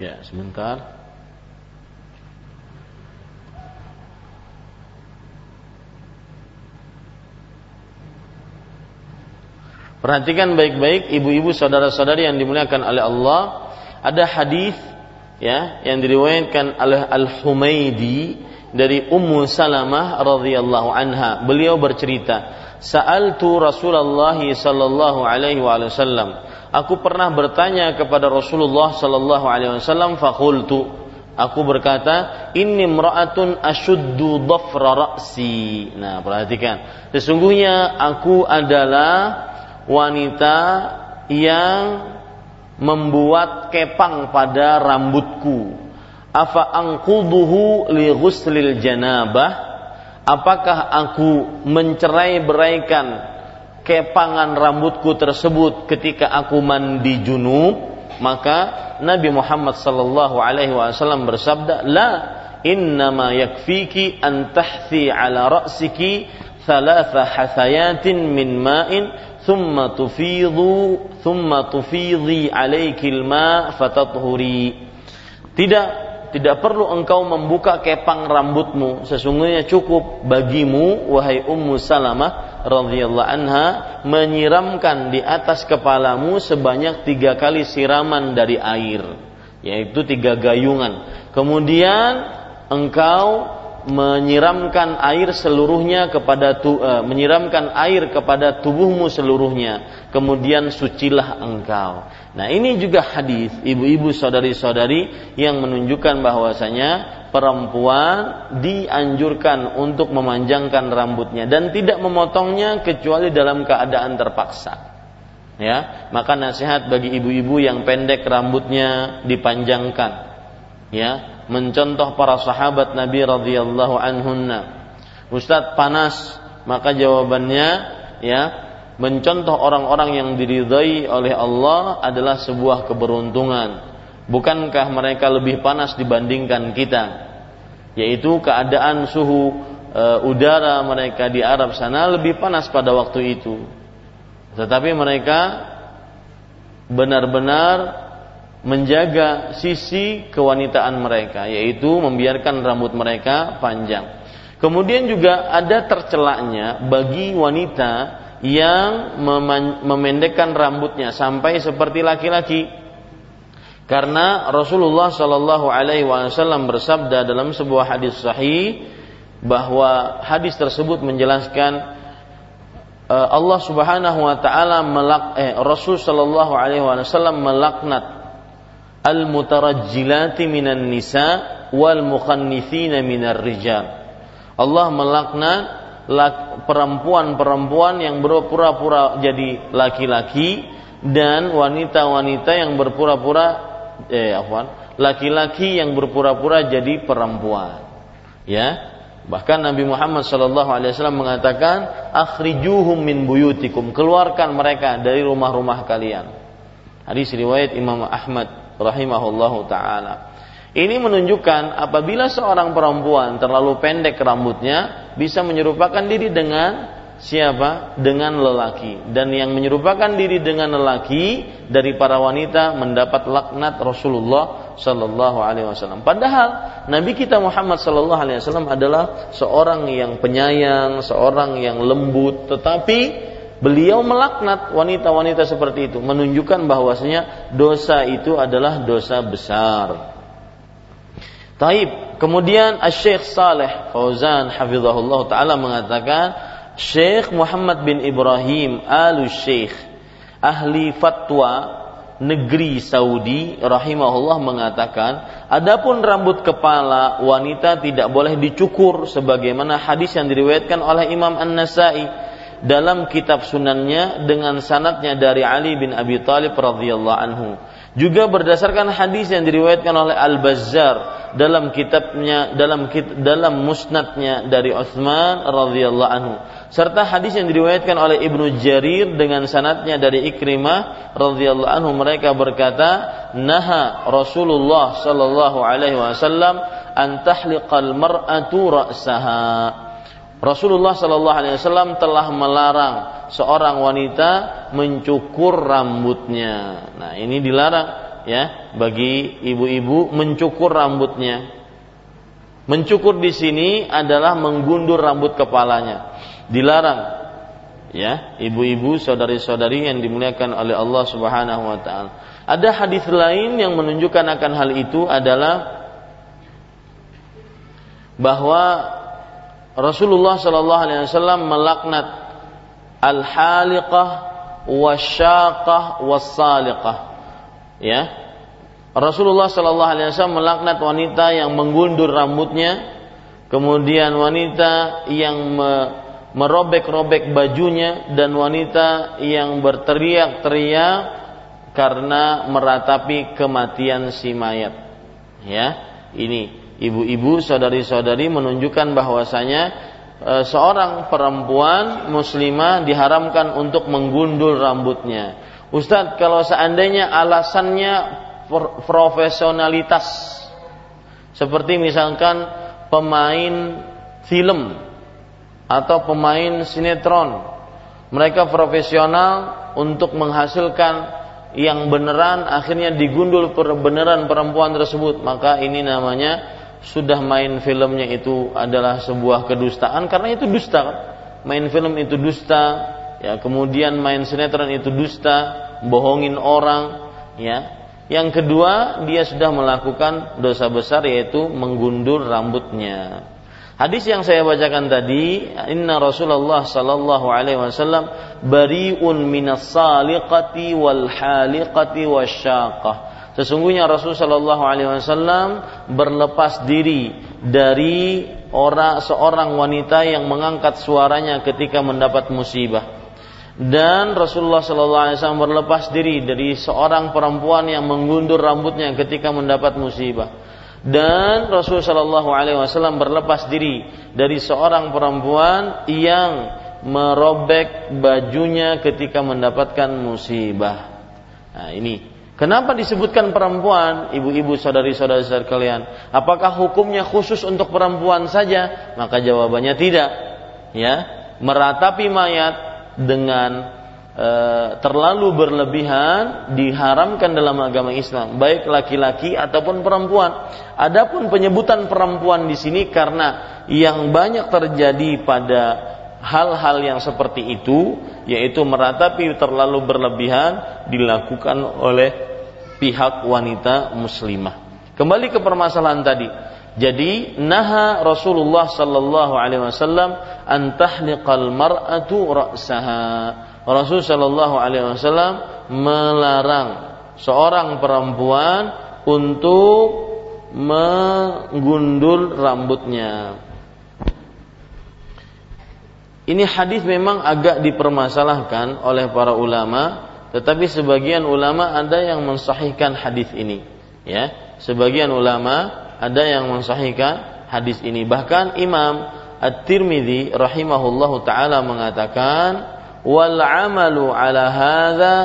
Ya, sebentar. Perhatikan baik-baik ibu-ibu saudara-saudari yang dimuliakan oleh Allah. Ada hadis ya yang diriwayatkan oleh Al-Humaidi dari Ummu Salamah radhiyallahu anha. Beliau bercerita, "Sa'altu Rasulullah sallallahu alaihi wasallam" aku pernah bertanya kepada Rasulullah sallallahu alaihi wasallam fakultu. Aku berkata ini mraatun asyuddu dhafra ra'si. Nah perhatikan. Sesungguhnya aku adalah wanita yang membuat kepang pada rambutku. Afa angkuduhu li ghuslil janabah? Apakah aku mencerai-beraikan kepangan rambutku tersebut ketika aku mandi junub maka Nabi Muhammad sallallahu alaihi wasallam bersabda la innama yakfiki an tahthi ala ra'siki thalatha hasayatin min ma'in thumma tufidhu thumma tufidhi alayki al-ma' fatathuri tidak tidak perlu engkau membuka kepang rambutmu. Sesungguhnya cukup bagimu wahai ummu salamah radhiyallahu anha menyiramkan di atas kepalamu sebanyak tiga kali siraman dari air yaitu tiga gayungan. Kemudian engkau menyiramkan air seluruhnya kepada tu, uh, menyiramkan air kepada tubuhmu seluruhnya. Kemudian sucilah engkau. Nah ini juga hadis ibu-ibu saudari-saudari yang menunjukkan bahwasanya perempuan dianjurkan untuk memanjangkan rambutnya dan tidak memotongnya kecuali dalam keadaan terpaksa. Ya maka nasihat bagi ibu-ibu yang pendek rambutnya dipanjangkan. Ya mencontoh para sahabat Nabi radhiyallahu anhunna. Ustadz panas, maka jawabannya ya mencontoh orang-orang yang diridhai oleh Allah adalah sebuah keberuntungan. Bukankah mereka lebih panas dibandingkan kita? Yaitu keadaan suhu e, udara mereka di Arab sana lebih panas pada waktu itu. Tetapi mereka benar-benar menjaga sisi kewanitaan mereka yaitu membiarkan rambut mereka panjang. Kemudian juga ada tercelaknya bagi wanita yang memendekkan rambutnya sampai seperti laki-laki. Karena Rasulullah Shallallahu Alaihi Wasallam bersabda dalam sebuah hadis sahih bahwa hadis tersebut menjelaskan eh, Allah Subhanahu Wa Taala melak eh, Rasul Shallallahu Alaihi Wasallam melaknat al-mutarajjilati minan nisa wal mukhannithina minar rijal. Allah melaknat perempuan-perempuan yang berpura-pura jadi laki-laki dan wanita-wanita yang berpura-pura eh afwan, laki-laki yang berpura-pura jadi perempuan. Ya. Bahkan Nabi Muhammad wasallam mengatakan, "Akhrijuhum min buyutikum." Keluarkan mereka dari rumah-rumah kalian. Hadis riwayat Imam Ahmad rahimahullahu taala. Ini menunjukkan apabila seorang perempuan terlalu pendek rambutnya bisa menyerupakan diri dengan siapa? Dengan lelaki. Dan yang menyerupakan diri dengan lelaki dari para wanita mendapat laknat Rasulullah Sallallahu Alaihi Wasallam. Padahal Nabi kita Muhammad Sallallahu Alaihi Wasallam adalah seorang yang penyayang, seorang yang lembut, tetapi beliau melaknat wanita-wanita seperti itu menunjukkan bahwasanya dosa itu adalah dosa besar. Taib. Kemudian Syekh Saleh Fauzan hafizahullah taala mengatakan Syekh Muhammad bin Ibrahim Al Syekh ahli fatwa negeri Saudi rahimahullah mengatakan adapun rambut kepala wanita tidak boleh dicukur sebagaimana hadis yang diriwayatkan oleh Imam An-Nasai dalam kitab sunannya dengan sanatnya dari Ali bin Abi Thalib radhiyallahu anhu. Juga berdasarkan hadis yang diriwayatkan oleh Al-Bazzar dalam kitabnya dalam dalam musnadnya dari Utsman radhiyallahu anhu. Serta hadis yang diriwayatkan oleh Ibnu Jarir dengan sanatnya dari Ikrimah radhiyallahu anhu mereka berkata naha Rasulullah sallallahu alaihi wasallam an tahliqal mar'atu ra'saha Rasulullah sallallahu alaihi wasallam telah melarang seorang wanita mencukur rambutnya. Nah, ini dilarang ya bagi ibu-ibu mencukur rambutnya. Mencukur di sini adalah menggundur rambut kepalanya dilarang ya ibu-ibu saudari-saudari yang dimuliakan oleh Allah Subhanahu wa taala. Ada hadis lain yang menunjukkan akan hal itu adalah bahwa Rasulullah Shallallahu Alaihi Wasallam melaknat al-haliqah wasyaqah wasaliqah ya. Rasulullah Shallallahu Alaihi Wasallam melaknat wanita yang menggundur rambutnya kemudian wanita yang me, merobek-robek bajunya dan wanita yang berteriak-teriak karena meratapi kematian si mayat. Ya, ini ibu-ibu, saudari-saudari menunjukkan bahwasanya e, seorang perempuan muslimah diharamkan untuk menggundul rambutnya. Ustadz, kalau seandainya alasannya profesionalitas seperti misalkan pemain film atau pemain sinetron. Mereka profesional untuk menghasilkan yang beneran akhirnya digundul beneran perempuan tersebut maka ini namanya sudah main filmnya itu adalah sebuah kedustaan. Karena itu dusta kan? Main film itu dusta ya. Kemudian main sinetron itu dusta bohongin orang ya. Yang kedua dia sudah melakukan dosa besar yaitu menggundur rambutnya. Hadis yang saya bacakan tadi, inna Rasulullah sallallahu alaihi wasallam bariun minas saliqati wal haliqati wasyaqah. Sesungguhnya Rasul sallallahu alaihi wasallam berlepas diri dari orang seorang wanita yang mengangkat suaranya ketika mendapat musibah. Dan Rasulullah sallallahu alaihi wasallam berlepas diri dari seorang perempuan yang menggundur rambutnya ketika mendapat musibah dan Rasul Shallallahu Alaihi Wasallam berlepas diri dari seorang perempuan yang merobek bajunya ketika mendapatkan musibah. Nah ini kenapa disebutkan perempuan, ibu-ibu saudari-saudari kalian? Apakah hukumnya khusus untuk perempuan saja? Maka jawabannya tidak. Ya, meratapi mayat dengan e, terlalu berlebihan diharamkan dalam agama Islam, baik laki-laki ataupun perempuan. Adapun penyebutan perempuan di sini karena yang banyak terjadi pada hal-hal yang seperti itu, yaitu meratapi terlalu berlebihan dilakukan oleh pihak wanita muslimah. Kembali ke permasalahan tadi. Jadi naha Rasulullah sallallahu alaihi wasallam an tahliqal mar'atu ra'saha Rasul Shallallahu Alaihi Wasallam melarang seorang perempuan untuk menggundul rambutnya. Ini hadis memang agak dipermasalahkan oleh para ulama, tetapi sebagian ulama ada yang mensahihkan hadis ini. Ya, sebagian ulama ada yang mensahihkan hadis ini. Bahkan Imam At-Tirmidzi rahimahullahu taala mengatakan wal amalu ala hadza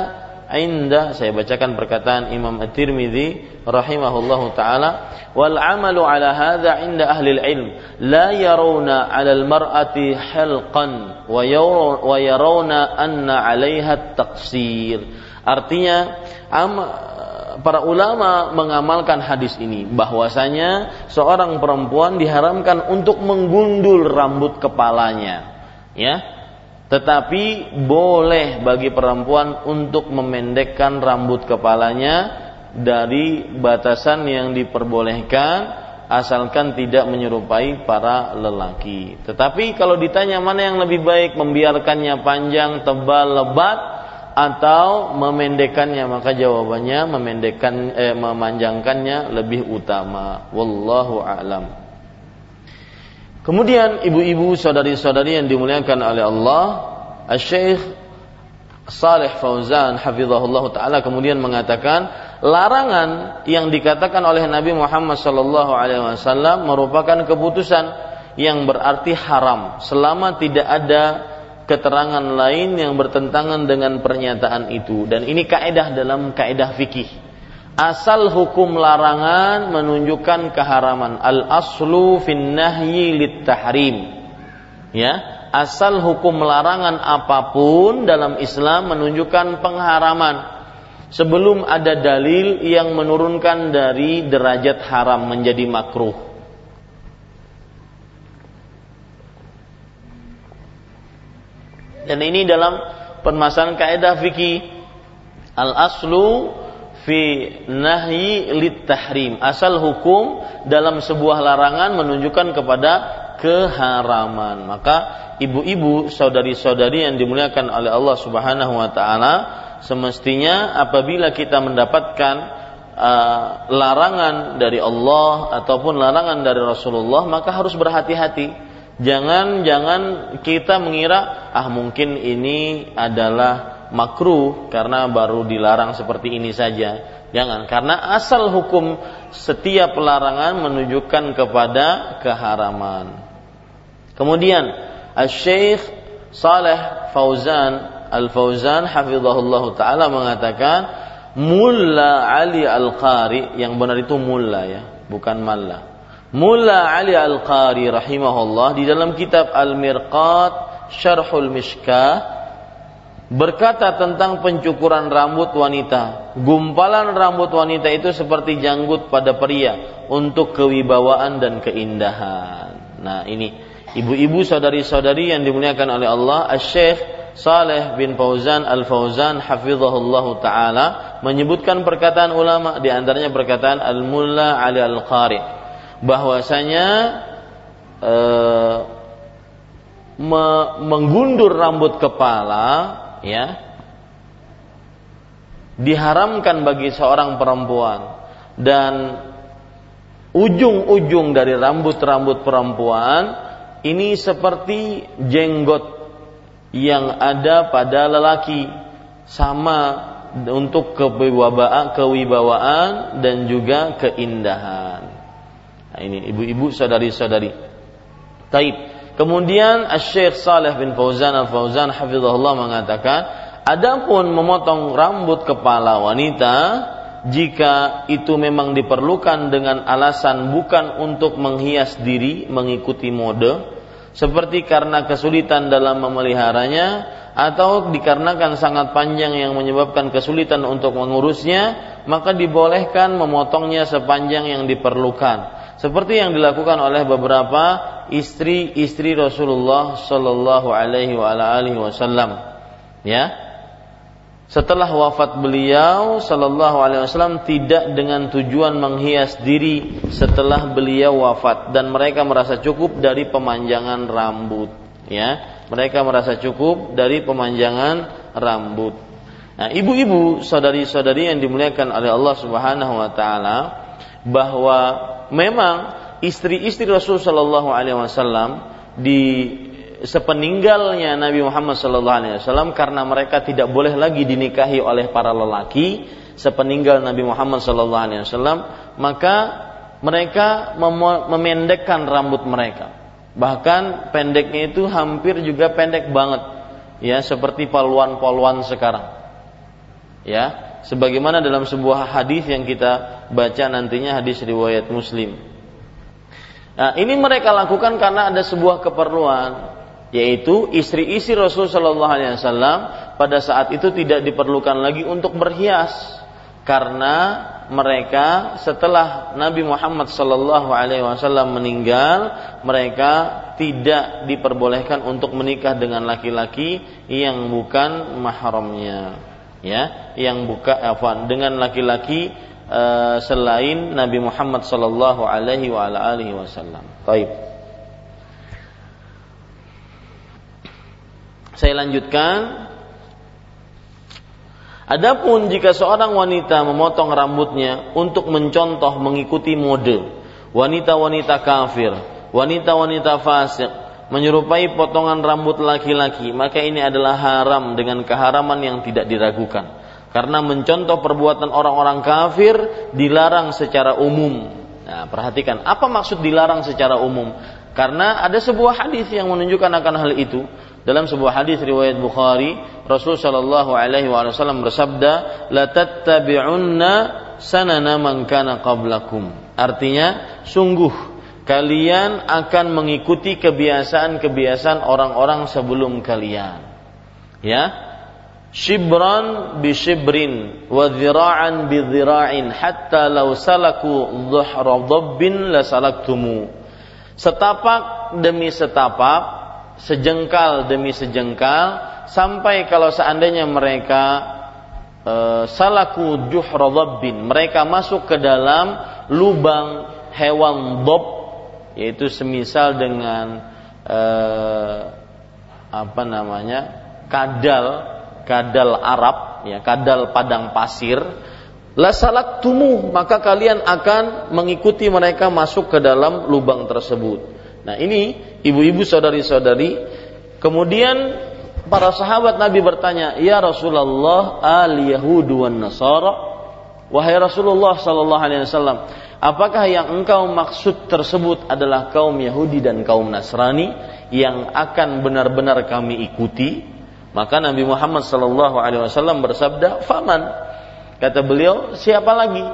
inda saya bacakan perkataan Imam At-Tirmidzi rahimahullahu taala wal amalu ala hadza inda ahli ilm la yarawna ala al mar'ati halqan wa yarawna anna 'alaiha taqsir artinya para ulama mengamalkan hadis ini bahwasanya seorang perempuan diharamkan untuk menggundul rambut kepalanya ya tetapi boleh bagi perempuan untuk memendekkan rambut kepalanya dari batasan yang diperbolehkan asalkan tidak menyerupai para lelaki. Tetapi kalau ditanya mana yang lebih baik membiarkannya panjang, tebal, lebat, atau memendekkannya maka jawabannya memendekkan eh, memanjangkannya lebih utama wallahu a'lam kemudian ibu-ibu saudari-saudari yang dimuliakan oleh Allah Syekh Saleh Fauzan hafizahullah taala kemudian mengatakan larangan yang dikatakan oleh Nabi Muhammad sallallahu alaihi wasallam merupakan keputusan yang berarti haram. Selama tidak ada keterangan lain yang bertentangan dengan pernyataan itu. Dan ini kaidah dalam kaidah fikih asal hukum larangan menunjukkan keharaman. Al aslu fin nahyi lit tahrim. Ya asal hukum larangan apa pun dalam Islam menunjukkan pengharaman. Sebelum ada dalil yang menurunkan dari derajat haram menjadi makruh. Dan ini dalam permasalahan kaidah fikih. Al aslu fi nahyi. Asal hukum dalam sebuah larangan menunjukkan kepada keharaman. Maka ibu-ibu, saudari-saudari yang dimuliakan oleh Allah Subhanahu wa taala, semestinya apabila kita mendapatkan uh, larangan dari Allah ataupun larangan dari Rasulullah, maka harus berhati-hati Jangan jangan kita mengira ah mungkin ini adalah makruh karena baru dilarang seperti ini saja. Jangan karena asal hukum setiap larangan menunjukkan kepada keharaman. Kemudian Al-Syekh Saleh Fauzan Al-Fauzan hafizahullah taala mengatakan Mulla Ali Al-Qari yang benar itu mulla ya, bukan malla. Mulla Ali Al-Qari rahimahullah di dalam kitab Al-Mirqat Syarhul Mishkah berkata tentang pencukuran rambut wanita. Gumpalan rambut wanita itu seperti janggut pada pria untuk kewibawaan dan keindahan. Nah, ini ibu-ibu saudari-saudari yang dimuliakan oleh Allah, Asy-Syaikh Saleh bin Fauzan Al-Fauzan hafizahullah taala menyebutkan perkataan ulama di antaranya perkataan Al-Mulla Ali Al-Qari bahwasanya e, me, menggundur rambut kepala ya diharamkan bagi seorang perempuan dan ujung-ujung dari rambut-rambut perempuan ini seperti jenggot yang ada pada lelaki sama untuk kewibawaan, kewibawaan dan juga keindahan. Nah, ini ibu-ibu saudari-saudari. Taib. Kemudian Syekh Saleh bin Fauzan Al-Fauzan hafizahullah mengatakan, adapun memotong rambut kepala wanita jika itu memang diperlukan dengan alasan bukan untuk menghias diri mengikuti mode seperti karena kesulitan dalam memeliharanya atau dikarenakan sangat panjang yang menyebabkan kesulitan untuk mengurusnya maka dibolehkan memotongnya sepanjang yang diperlukan seperti yang dilakukan oleh beberapa istri-istri Rasulullah Shallallahu Alaihi Wasallam. Ya, setelah wafat beliau Shallallahu Alaihi Wasallam tidak dengan tujuan menghias diri setelah beliau wafat dan mereka merasa cukup dari pemanjangan rambut. Ya, mereka merasa cukup dari pemanjangan rambut. Nah, ibu-ibu, saudari-saudari yang dimuliakan oleh Allah Subhanahu wa taala, bahwa memang istri-istri Rasul Shallallahu Alaihi Wasallam di sepeninggalnya Nabi Muhammad Shallallahu Alaihi Wasallam karena mereka tidak boleh lagi dinikahi oleh para lelaki sepeninggal Nabi Muhammad Shallallahu Alaihi Wasallam maka mereka mem memendekkan rambut mereka. Bahkan pendeknya itu hampir juga pendek banget ya seperti poluan-poluan sekarang. Ya sebagaimana dalam sebuah hadis yang kita baca nantinya hadis riwayat Muslim. Nah, ini mereka lakukan karena ada sebuah keperluan yaitu istri-istri Rasul Shallallahu Alaihi Wasallam pada saat itu tidak diperlukan lagi untuk berhias karena mereka setelah Nabi Muhammad Shallallahu Alaihi Wasallam meninggal mereka tidak diperbolehkan untuk menikah dengan laki-laki yang bukan mahramnya ya yang buka afwan dengan laki-laki uh, selain Nabi Muhammad sallallahu alaihi wa ala alihi wasallam. Baik. Saya lanjutkan Adapun jika seorang wanita memotong rambutnya untuk mencontoh mengikuti mode wanita-wanita kafir, wanita-wanita fasik, menyerupai potongan rambut laki-laki, maka ini adalah haram dengan keharaman yang tidak diragukan. Karena mencontoh perbuatan orang-orang kafir dilarang secara umum. Nah, perhatikan apa maksud dilarang secara umum? Karena ada sebuah hadis yang menunjukkan akan hal itu. Dalam sebuah hadis riwayat Bukhari, Rasul Shallallahu alaihi wasallam bersabda, "La tattabi'unna sanana man kana qablakum." Artinya, sungguh kalian akan mengikuti kebiasaan-kebiasaan orang-orang sebelum kalian. Ya, shibran bi shibrin wa dhira'an bi dhira'in hatta law salaku dhuhra dhabbin la salaktumu setapak demi setapak sejengkal demi sejengkal sampai kalau seandainya mereka e, salaku juhra dhabbin mereka masuk ke dalam lubang hewan dob yaitu semisal dengan e, apa namanya kadal kadal Arab, ya, kadal padang pasir, la tumu maka kalian akan mengikuti mereka masuk ke dalam lubang tersebut. Nah, ini ibu-ibu saudari-saudari, kemudian para sahabat Nabi bertanya, "Ya Rasulullah, al Yahudu wan Nasara?" Wahai Rasulullah sallallahu alaihi wasallam, apakah yang engkau maksud tersebut adalah kaum Yahudi dan kaum Nasrani yang akan benar-benar kami ikuti? Maka Nabi Muhammad sallallahu alaihi wasallam bersabda, "Faman." Kata beliau, "Siapa lagi?"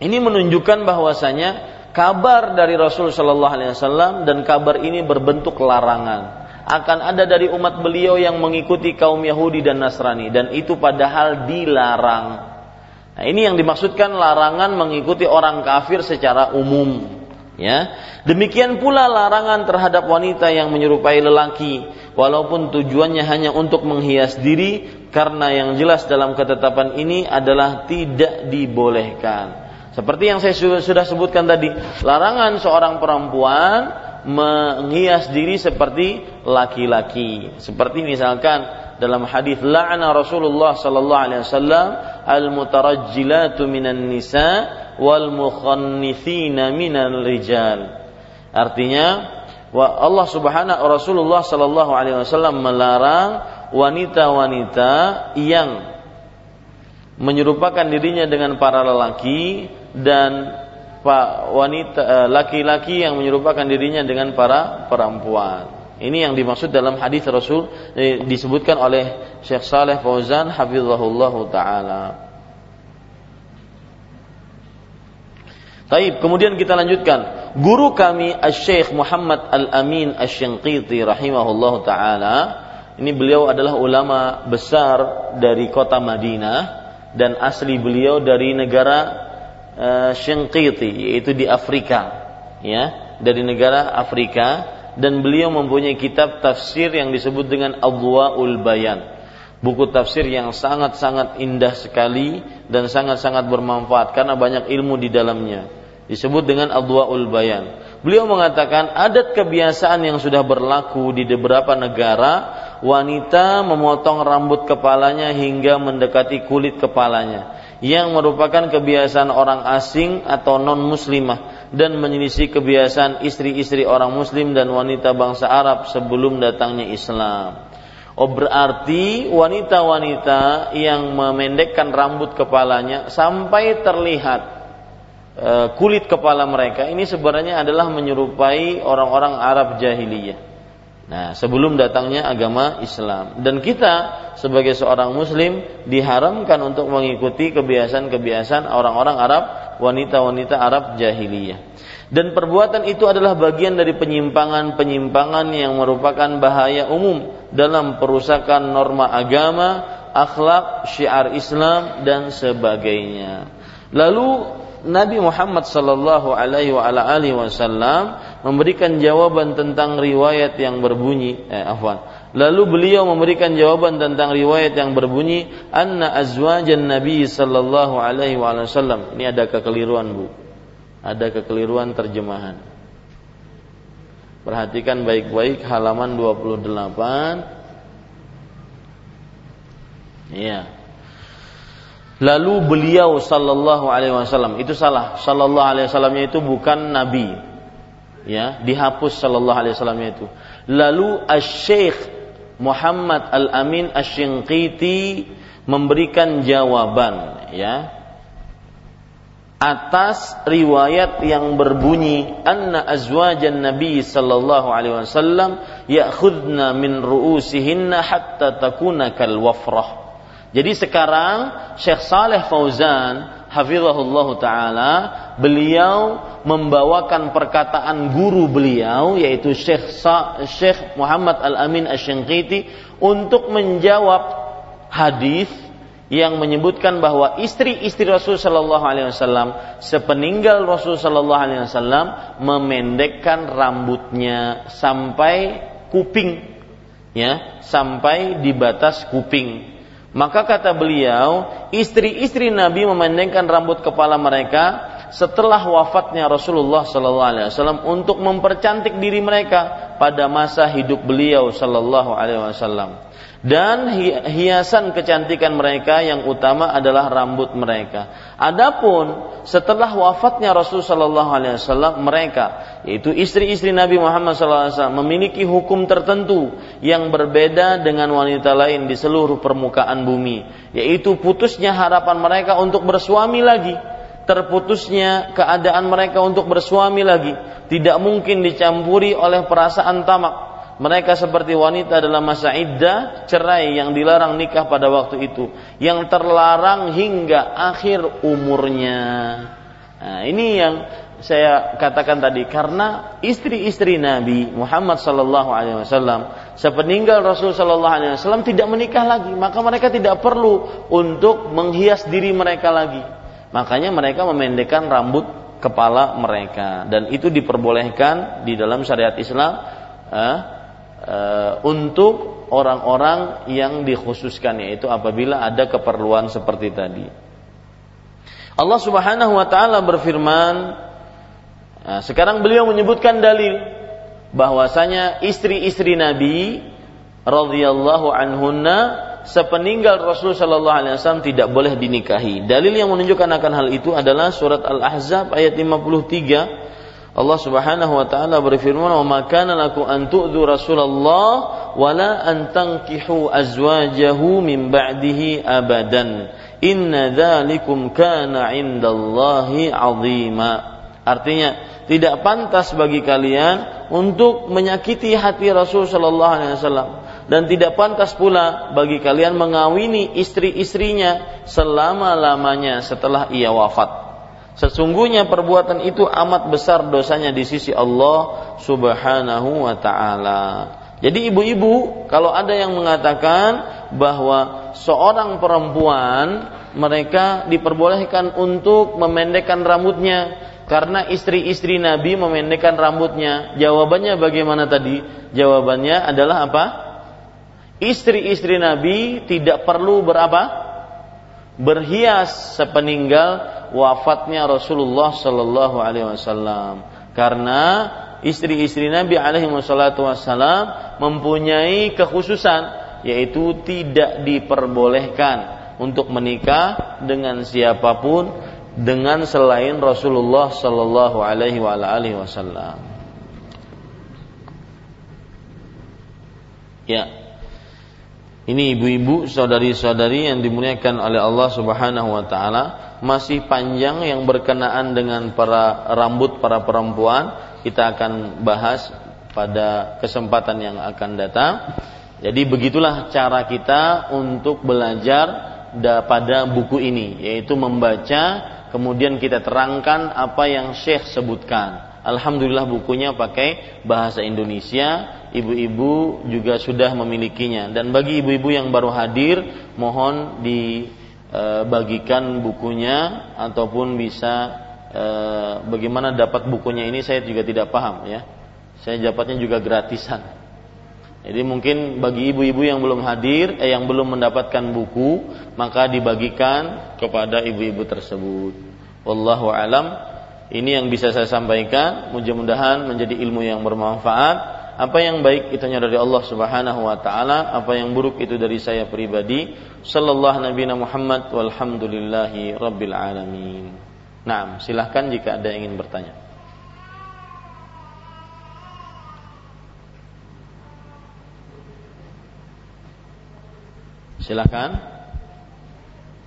Ini menunjukkan bahwasanya kabar dari Rasul sallallahu alaihi wasallam dan kabar ini berbentuk larangan. Akan ada dari umat beliau yang mengikuti kaum Yahudi dan Nasrani dan itu padahal dilarang. Nah, ini yang dimaksudkan larangan mengikuti orang kafir secara umum. Ya, demikian pula larangan terhadap wanita yang menyerupai lelaki walaupun tujuannya hanya untuk menghias diri karena yang jelas dalam ketetapan ini adalah tidak dibolehkan. Seperti yang saya sudah sebutkan tadi, larangan seorang perempuan menghias diri seperti laki-laki. Seperti misalkan dalam hadis la'ana Rasulullah sallallahu alaihi wasallam al-mutarajjilatu minan nisa wal mukhannithina minal rijal. Artinya Allah Subhanahu Rasulullah sallallahu alaihi wasallam melarang wanita-wanita yang menyerupakan dirinya dengan para lelaki dan wanita eh, laki-laki yang menyerupakan dirinya dengan para perempuan. Ini yang dimaksud dalam hadis Rasul eh, disebutkan oleh Syekh Saleh Fauzan hafizahullah taala. Taib, kemudian kita lanjutkan guru kami Syekh Muhammad Al-Amin Asy-Syanqiti rahimahullah taala ini beliau adalah ulama besar dari kota Madinah dan asli beliau dari negara uh, Syanqiti yaitu di Afrika ya dari negara Afrika dan beliau mempunyai kitab tafsir yang disebut dengan Adwaul Bayan. Buku tafsir yang sangat-sangat indah sekali dan sangat-sangat bermanfaat karena banyak ilmu di dalamnya. Disebut dengan adwaul bayan. Beliau mengatakan adat kebiasaan yang sudah berlaku di beberapa negara wanita memotong rambut kepalanya hingga mendekati kulit kepalanya yang merupakan kebiasaan orang asing atau non muslimah dan menyelisih kebiasaan istri-istri orang muslim dan wanita bangsa Arab sebelum datangnya Islam. Oh berarti wanita-wanita yang memendekkan rambut kepalanya sampai terlihat Eh, kulit kepala mereka ini sebenarnya adalah menyerupai orang-orang Arab jahiliyah. Nah, sebelum datangnya agama Islam dan kita sebagai seorang muslim diharamkan untuk mengikuti kebiasaan-kebiasaan orang-orang Arab, wanita-wanita Arab jahiliyah. Dan perbuatan itu adalah bagian dari penyimpangan-penyimpangan yang merupakan bahaya umum dalam perusakan norma agama, akhlak, syiar Islam dan sebagainya. Lalu Nabi Muhammad sallallahu alaihi wasallam memberikan jawaban tentang riwayat yang berbunyi eh afwan. Lalu beliau memberikan jawaban tentang riwayat yang berbunyi anna azwajan Nabi sallallahu alaihi wa wasallam. Ini ada kekeliruan, Bu. Ada kekeliruan terjemahan. Perhatikan baik-baik halaman 28. Iya. Lalu beliau sallallahu alaihi wasallam itu salah. Sallallahu alaihi wasallamnya itu bukan nabi. Ya, dihapus sallallahu alaihi wasallamnya itu. Lalu Asy-Syaikh Muhammad Al-Amin Asy-Shinqiti memberikan jawaban, ya, atas riwayat yang berbunyi anna azwajan nabi sallallahu alaihi wasallam ya'khudna min ru'usihinna hatta takuna kal wafrah jadi sekarang Syekh Saleh Fauzan hafizahullah taala beliau membawakan perkataan guru beliau yaitu Syekh Sa Syekh Muhammad Al-Amin Asy-Syanqiti untuk menjawab hadis yang menyebutkan bahwa istri-istri Rasul Shallallahu Alaihi Wasallam sepeninggal Rasul Shallallahu Alaihi Wasallam memendekkan rambutnya sampai kuping, ya, sampai di batas kuping. Maka kata beliau, istri-istri Nabi memendengkan rambut kepala mereka setelah wafatnya Rasulullah Sallallahu Alaihi Wasallam untuk mempercantik diri mereka pada masa hidup beliau Sallallahu Alaihi Wasallam dan hiasan kecantikan mereka yang utama adalah rambut mereka. Adapun setelah wafatnya Rasul Shallallahu Alaihi Wasallam mereka yaitu istri-istri Nabi Muhammad SAW memiliki hukum tertentu yang berbeda dengan wanita lain di seluruh permukaan bumi yaitu putusnya harapan mereka untuk bersuami lagi. Terputusnya keadaan mereka untuk bersuami lagi. Tidak mungkin dicampuri oleh perasaan tamak mereka seperti wanita dalam masa iddah cerai yang dilarang nikah pada waktu itu yang terlarang hingga akhir umurnya. Nah, ini yang saya katakan tadi karena istri-istri Nabi Muhammad wasallam sepeninggal Rasul wasallam tidak menikah lagi maka mereka tidak perlu untuk menghias diri mereka lagi. Makanya mereka memendekkan rambut kepala mereka dan itu diperbolehkan di dalam syariat Islam eh, untuk orang-orang yang dikhususkan yaitu apabila ada keperluan seperti tadi. Allah Subhanahu wa taala berfirman nah, sekarang beliau menyebutkan dalil bahwasanya istri-istri Nabi radhiyallahu anhunna sepeninggal Rasul sallallahu alaihi wasallam tidak boleh dinikahi. Dalil yang menunjukkan akan hal itu adalah surat Al-Ahzab ayat 53 Allah Subhanahu wa taala berfirman, "Wa ma kana lakum an tu'dhu Rasulullah wa la an tankihu azwajahu min ba'dihi abadan. Inna dzalikum kana 'indallahi 'azima." Artinya, tidak pantas bagi kalian untuk menyakiti hati Rasul sallallahu alaihi wasallam dan tidak pantas pula bagi kalian mengawini istri-istrinya selama-lamanya setelah ia wafat. Sesungguhnya perbuatan itu amat besar dosanya di sisi Allah Subhanahu wa taala. Jadi ibu-ibu kalau ada yang mengatakan bahwa seorang perempuan mereka diperbolehkan untuk memendekkan rambutnya karena istri-istri Nabi memendekkan rambutnya. Jawabannya bagaimana tadi? Jawabannya adalah apa? Istri-istri Nabi tidak perlu berapa? Berhias sepeninggal wafatnya Rasulullah Sallallahu Alaihi Wasallam karena istri-istri Nabi Alaihi Wasallam mempunyai kekhususan yaitu tidak diperbolehkan untuk menikah dengan siapa pun dengan selain Rasulullah Sallallahu Alaihi Wasallam. Ya, ini ibu-ibu, saudari-saudari yang dimuliakan oleh Allah Subhanahu wa taala masih panjang yang berkenaan dengan para rambut para perempuan kita akan bahas pada kesempatan yang akan datang. Jadi begitulah cara kita untuk belajar pada buku ini yaitu membaca kemudian kita terangkan apa yang Syekh sebutkan. Alhamdulillah bukunya pakai bahasa Indonesia, ibu-ibu juga sudah memilikinya dan bagi ibu-ibu yang baru hadir mohon di e, bukunya ataupun bisa e, bagaimana dapat bukunya ini saya juga tidak paham ya. Saya dapatnya juga gratisan. Jadi mungkin bagi ibu-ibu yang belum hadir, eh, yang belum mendapatkan buku, maka dibagikan kepada ibu-ibu tersebut. Wallahu alam. Ini yang bisa saya sampaikan. Mudah-mudahan menjadi ilmu yang bermanfaat. Apa yang baik itu dari Allah Subhanahu wa taala, apa yang buruk itu dari saya pribadi. Sallallahu Nabi Muhammad walhamdulillahi rabbil alamin. Nah, silahkan jika ada yang ingin bertanya. Silahkan.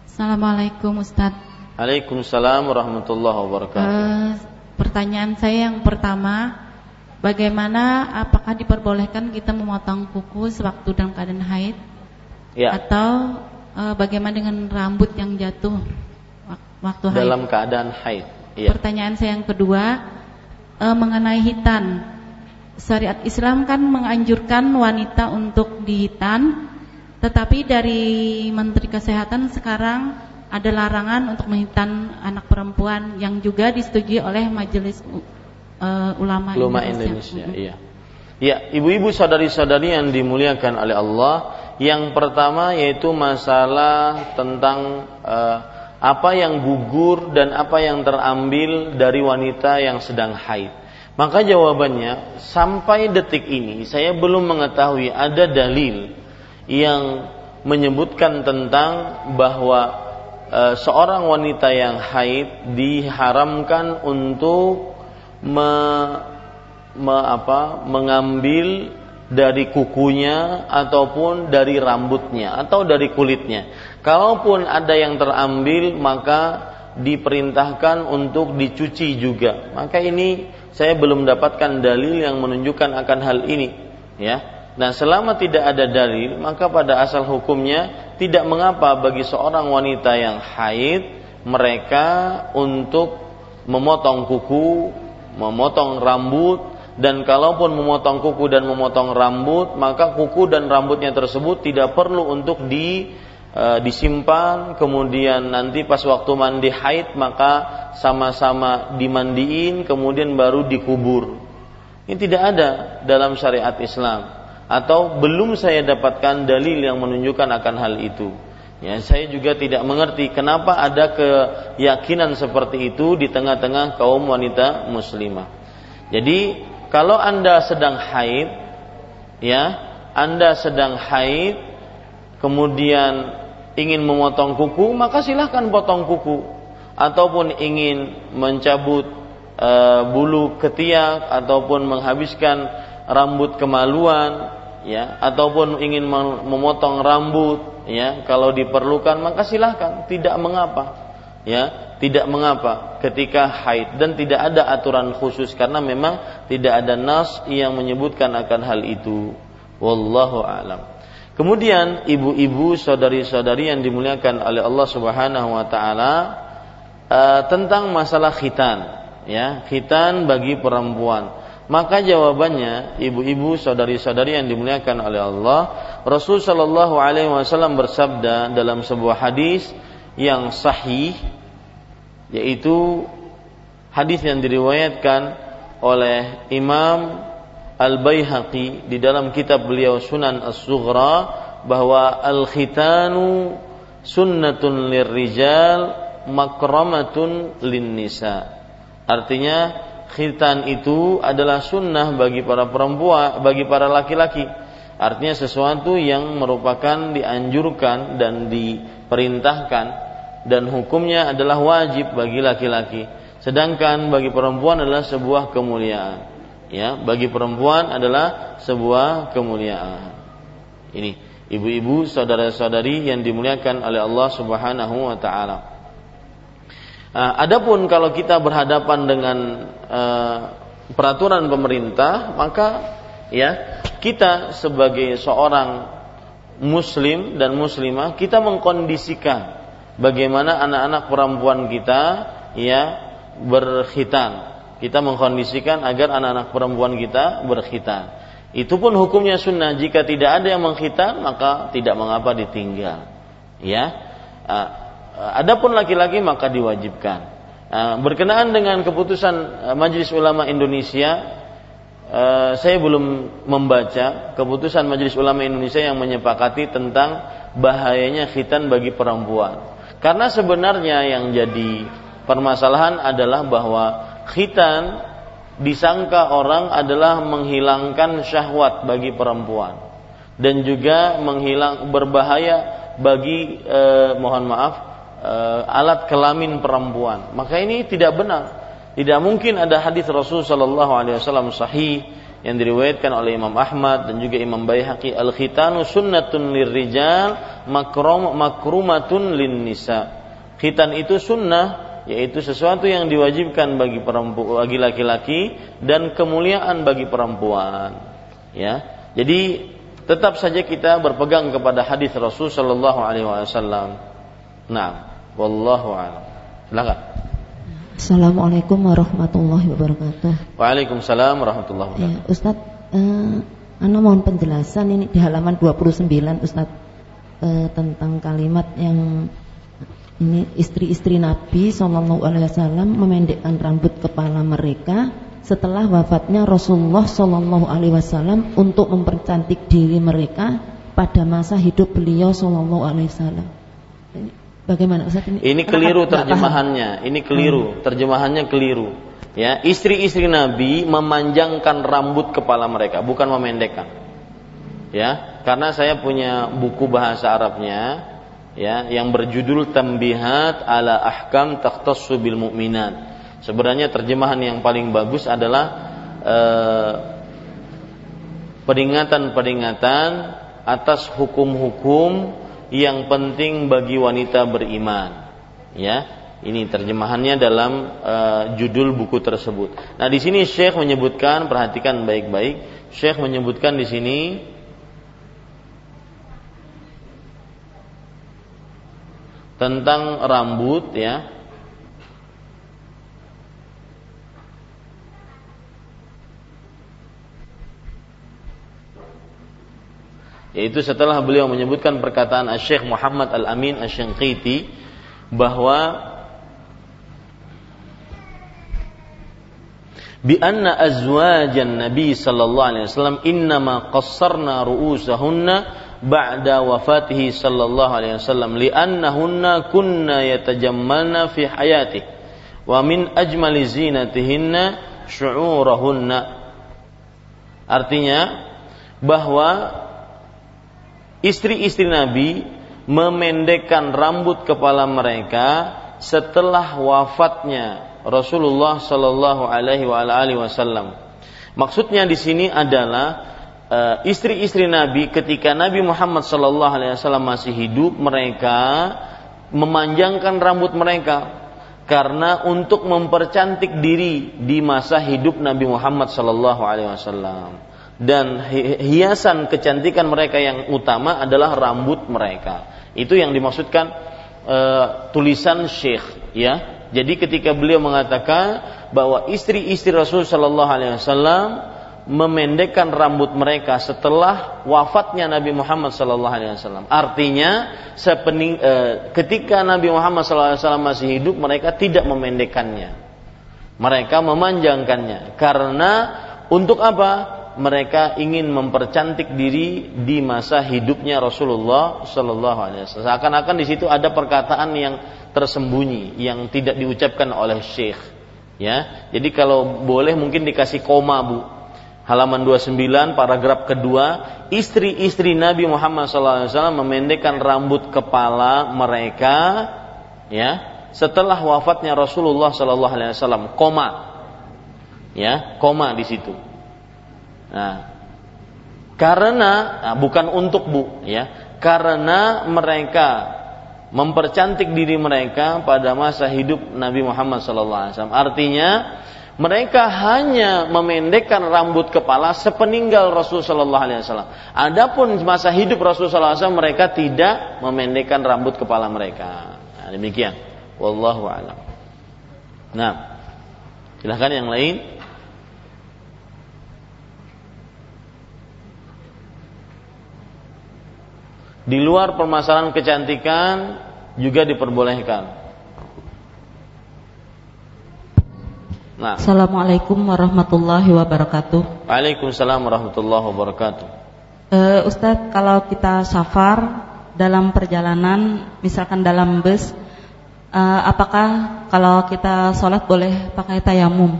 Assalamualaikum Ustadz. Waalaikumsalam warahmatullahi wabarakatuh. Uh, pertanyaan saya yang pertama, Bagaimana apakah diperbolehkan kita memotong kuku sewaktu dalam keadaan haid? Ya. Atau e, bagaimana dengan rambut yang jatuh waktu haid? Dalam keadaan haid. Ya. Pertanyaan saya yang kedua e, mengenai hitan. Syariat Islam kan menganjurkan wanita untuk dihitan, tetapi dari Menteri Kesehatan sekarang ada larangan untuk menghitan anak perempuan yang juga disetujui oleh Majelis uh, ulama, ulama Indonesia. Indonesia. Iya. Ya, ibu-ibu saudari-saudari yang dimuliakan oleh Allah, yang pertama yaitu masalah tentang uh, apa yang gugur dan apa yang terambil dari wanita yang sedang haid. Maka jawabannya sampai detik ini saya belum mengetahui ada dalil yang menyebutkan tentang bahwa seorang wanita yang haid diharamkan untuk me, me, apa, mengambil dari kukunya ataupun dari rambutnya atau dari kulitnya. Kalaupun ada yang terambil maka diperintahkan untuk dicuci juga. Maka ini saya belum mendapatkan dalil yang menunjukkan akan hal ini, ya. Nah, selama tidak ada dalil, maka pada asal hukumnya tidak mengapa bagi seorang wanita yang haid mereka untuk memotong kuku memotong rambut dan kalaupun memotong kuku dan memotong rambut maka kuku dan rambutnya tersebut tidak perlu untuk di e, disimpan. Kemudian nanti pas waktu mandi haid maka sama-sama dimandiin kemudian baru dikubur. Ini tidak ada dalam syariat Islam atau belum saya dapatkan dalil yang menunjukkan akan hal itu Ya, saya juga tidak mengerti kenapa ada keyakinan seperti itu di tengah-tengah kaum wanita muslimah. Jadi, kalau Anda sedang haid, ya, Anda sedang haid, kemudian ingin memotong kuku, maka silahkan potong kuku. Ataupun ingin mencabut e, bulu ketiak ataupun menghabiskan rambut kemaluan, ya, ataupun ingin memotong rambut ya kalau diperlukan maka silahkan. Tidak mengapa ya tidak mengapa ketika haid. Dan tidak ada aturan khusus karena memang tidak ada nas yang menyebutkan akan hal itu. Wallahu alam. Kemudian ibu-ibu saudari-saudari yang dimuliakan oleh Allah Subhanahu wa taala uh, tentang masalah khitan ya khitan bagi perempuan maka jawabannya, ibu-ibu, saudari-saudari yang dimuliakan oleh Allah, Rasul Shallallahu Alaihi Wasallam bersabda dalam sebuah hadis yang sahih, yaitu hadis yang diriwayatkan oleh Imam Al Baihaqi di dalam kitab beliau Sunan As-Sughra bahwa al-khitanu sunnatun lirrijal makramatun lin nisa. Artinya khitan itu adalah sunnah bagi para perempuan, bagi para laki-laki. Artinya sesuatu yang merupakan dianjurkan dan diperintahkan dan hukumnya adalah wajib bagi laki-laki. Sedangkan bagi perempuan adalah sebuah kemuliaan. Ya, bagi perempuan adalah sebuah kemuliaan. Ini ibu-ibu, saudara-saudari yang dimuliakan oleh Allah Subhanahu wa taala. Uh, adapun kalau kita berhadapan dengan uh, peraturan pemerintah, maka ya kita sebagai seorang muslim dan muslimah kita mengkondisikan bagaimana anak-anak perempuan kita ya berkhitan. Kita mengkondisikan agar anak-anak perempuan kita berkhitan. Itu pun hukumnya sunnah. Jika tidak ada yang mengkhitan, maka tidak mengapa ditinggal. Ya, Eh, adapun laki-laki maka diwajibkan. Eh, berkenaan dengan keputusan eh, Majelis Ulama Indonesia, saya belum membaca keputusan Majelis Ulama Indonesia yang menyepakati tentang bahayanya khitan bagi perempuan. Karena sebenarnya yang jadi permasalahan adalah bahwa khitan disangka orang adalah menghilangkan syahwat bagi perempuan dan juga menghilang berbahaya bagi eh, mohon maaf eh, alat kelamin perempuan. Maka ini tidak benar. Tidak mungkin ada hadis Rasul Shallallahu Alaihi Wasallam sahih yang diriwayatkan oleh Imam Ahmad dan juga Imam Baihaqi al khitanu sunnatun lirrijal makrum makrumatun lin nisa. Khitan itu sunnah yaitu sesuatu yang diwajibkan bagi perempuan bagi laki-laki dan kemuliaan bagi perempuan. Ya. Jadi tetap saja kita berpegang kepada hadis Rasul Shallallahu alaihi wasallam. Nah, wallahu a'lam. Silakan. Assalamualaikum warahmatullahi wabarakatuh. Waalaikumsalam warahmatullahi wabarakatuh. Ya, Ustaz, eh, Anda mohon penjelasan ini di halaman 29 Ustaz eh, tentang kalimat yang ini istri-istri Nabi Shallallahu Alaihi Wasallam memendekkan rambut kepala mereka setelah wafatnya Rasulullah Shallallahu Alaihi Wasallam untuk mempercantik diri mereka pada masa hidup beliau Shallallahu Alaihi Wasallam. Bagaimana Ustaz ini? Ini keliru terjemahannya. Ini keliru, hmm. terjemahannya keliru. Ya, istri-istri Nabi memanjangkan rambut kepala mereka, bukan memendekkan. Ya, karena saya punya buku bahasa Arabnya ya yang berjudul Tambihat ala Ahkam Takhtassu bil Mu'minat. Sebenarnya terjemahan yang paling bagus adalah eh, peringatan-peringatan atas hukum-hukum yang penting bagi wanita beriman. Ya, ini terjemahannya dalam uh, judul buku tersebut. Nah, di sini Syekh menyebutkan, perhatikan baik-baik. Syekh menyebutkan di sini tentang rambut ya. Yaitu setelah beliau menyebutkan perkataan Syekh Muhammad Al-Amin Asy-Syanqiti bahwa bi anna azwajan nabi sallallahu alaihi wasallam innama qassarna ru'usahunna ba'da wafatihi sallallahu alaihi wasallam li'annahunna kunna yatajammalna fi hayati wa min ajmali zinatihinna syu'urahunna artinya bahwa istri-istri Nabi memendekkan rambut kepala mereka setelah wafatnya Rasulullah Shallallahu Alaihi Wasallam. Maksudnya di sini adalah eh, istri-istri Nabi ketika Nabi Muhammad Shallallahu Alaihi Wasallam masih hidup, mereka memanjangkan rambut mereka karena untuk mempercantik diri di masa hidup Nabi Muhammad Shallallahu Alaihi Wasallam dan hiasan kecantikan mereka yang utama adalah rambut mereka. Itu yang dimaksudkan e, tulisan Syekh ya. Jadi ketika beliau mengatakan bahwa istri-istri Rasul Shallallahu Alaihi Wasallam memendekkan rambut mereka setelah wafatnya Nabi Muhammad Shallallahu Alaihi Wasallam. Artinya, sepening, e, ketika Nabi Muhammad Shallallahu Alaihi Wasallam masih hidup, mereka tidak memendekkannya. Mereka memanjangkannya. Karena untuk apa? Mereka ingin mempercantik diri di masa hidupnya Rasulullah Shallallahu Alaihi Wasallam. Seakan-akan di situ ada perkataan yang tersembunyi yang tidak diucapkan oleh Syekh. Ya, jadi kalau boleh mungkin dikasih koma bu. Halaman 29 paragraf kedua, istri-istri Nabi Muhammad SAW memendekkan rambut kepala mereka, ya, setelah wafatnya Rasulullah SAW, koma, ya, koma di situ Nah, karena nah, bukan untuk bu, ya, karena mereka mempercantik diri mereka pada masa hidup Nabi Muhammad SAW. Artinya mereka hanya memendekkan rambut kepala sepeninggal Rasul Shallallahu Alaihi Wasallam. Adapun masa hidup Rasul Shallallahu Alaihi Wasallam mereka tidak memendekkan rambut kepala mereka. Nah, demikian. Wallahu a'lam. Nah, silahkan yang lain. Di luar permasalahan kecantikan juga diperbolehkan. Nah. Assalamualaikum warahmatullahi wabarakatuh. Waalaikumsalam warahmatullahi wabarakatuh. Uh, Ustadz, kalau kita safar dalam perjalanan, misalkan dalam bus, uh, apakah kalau kita sholat boleh pakai tayamum?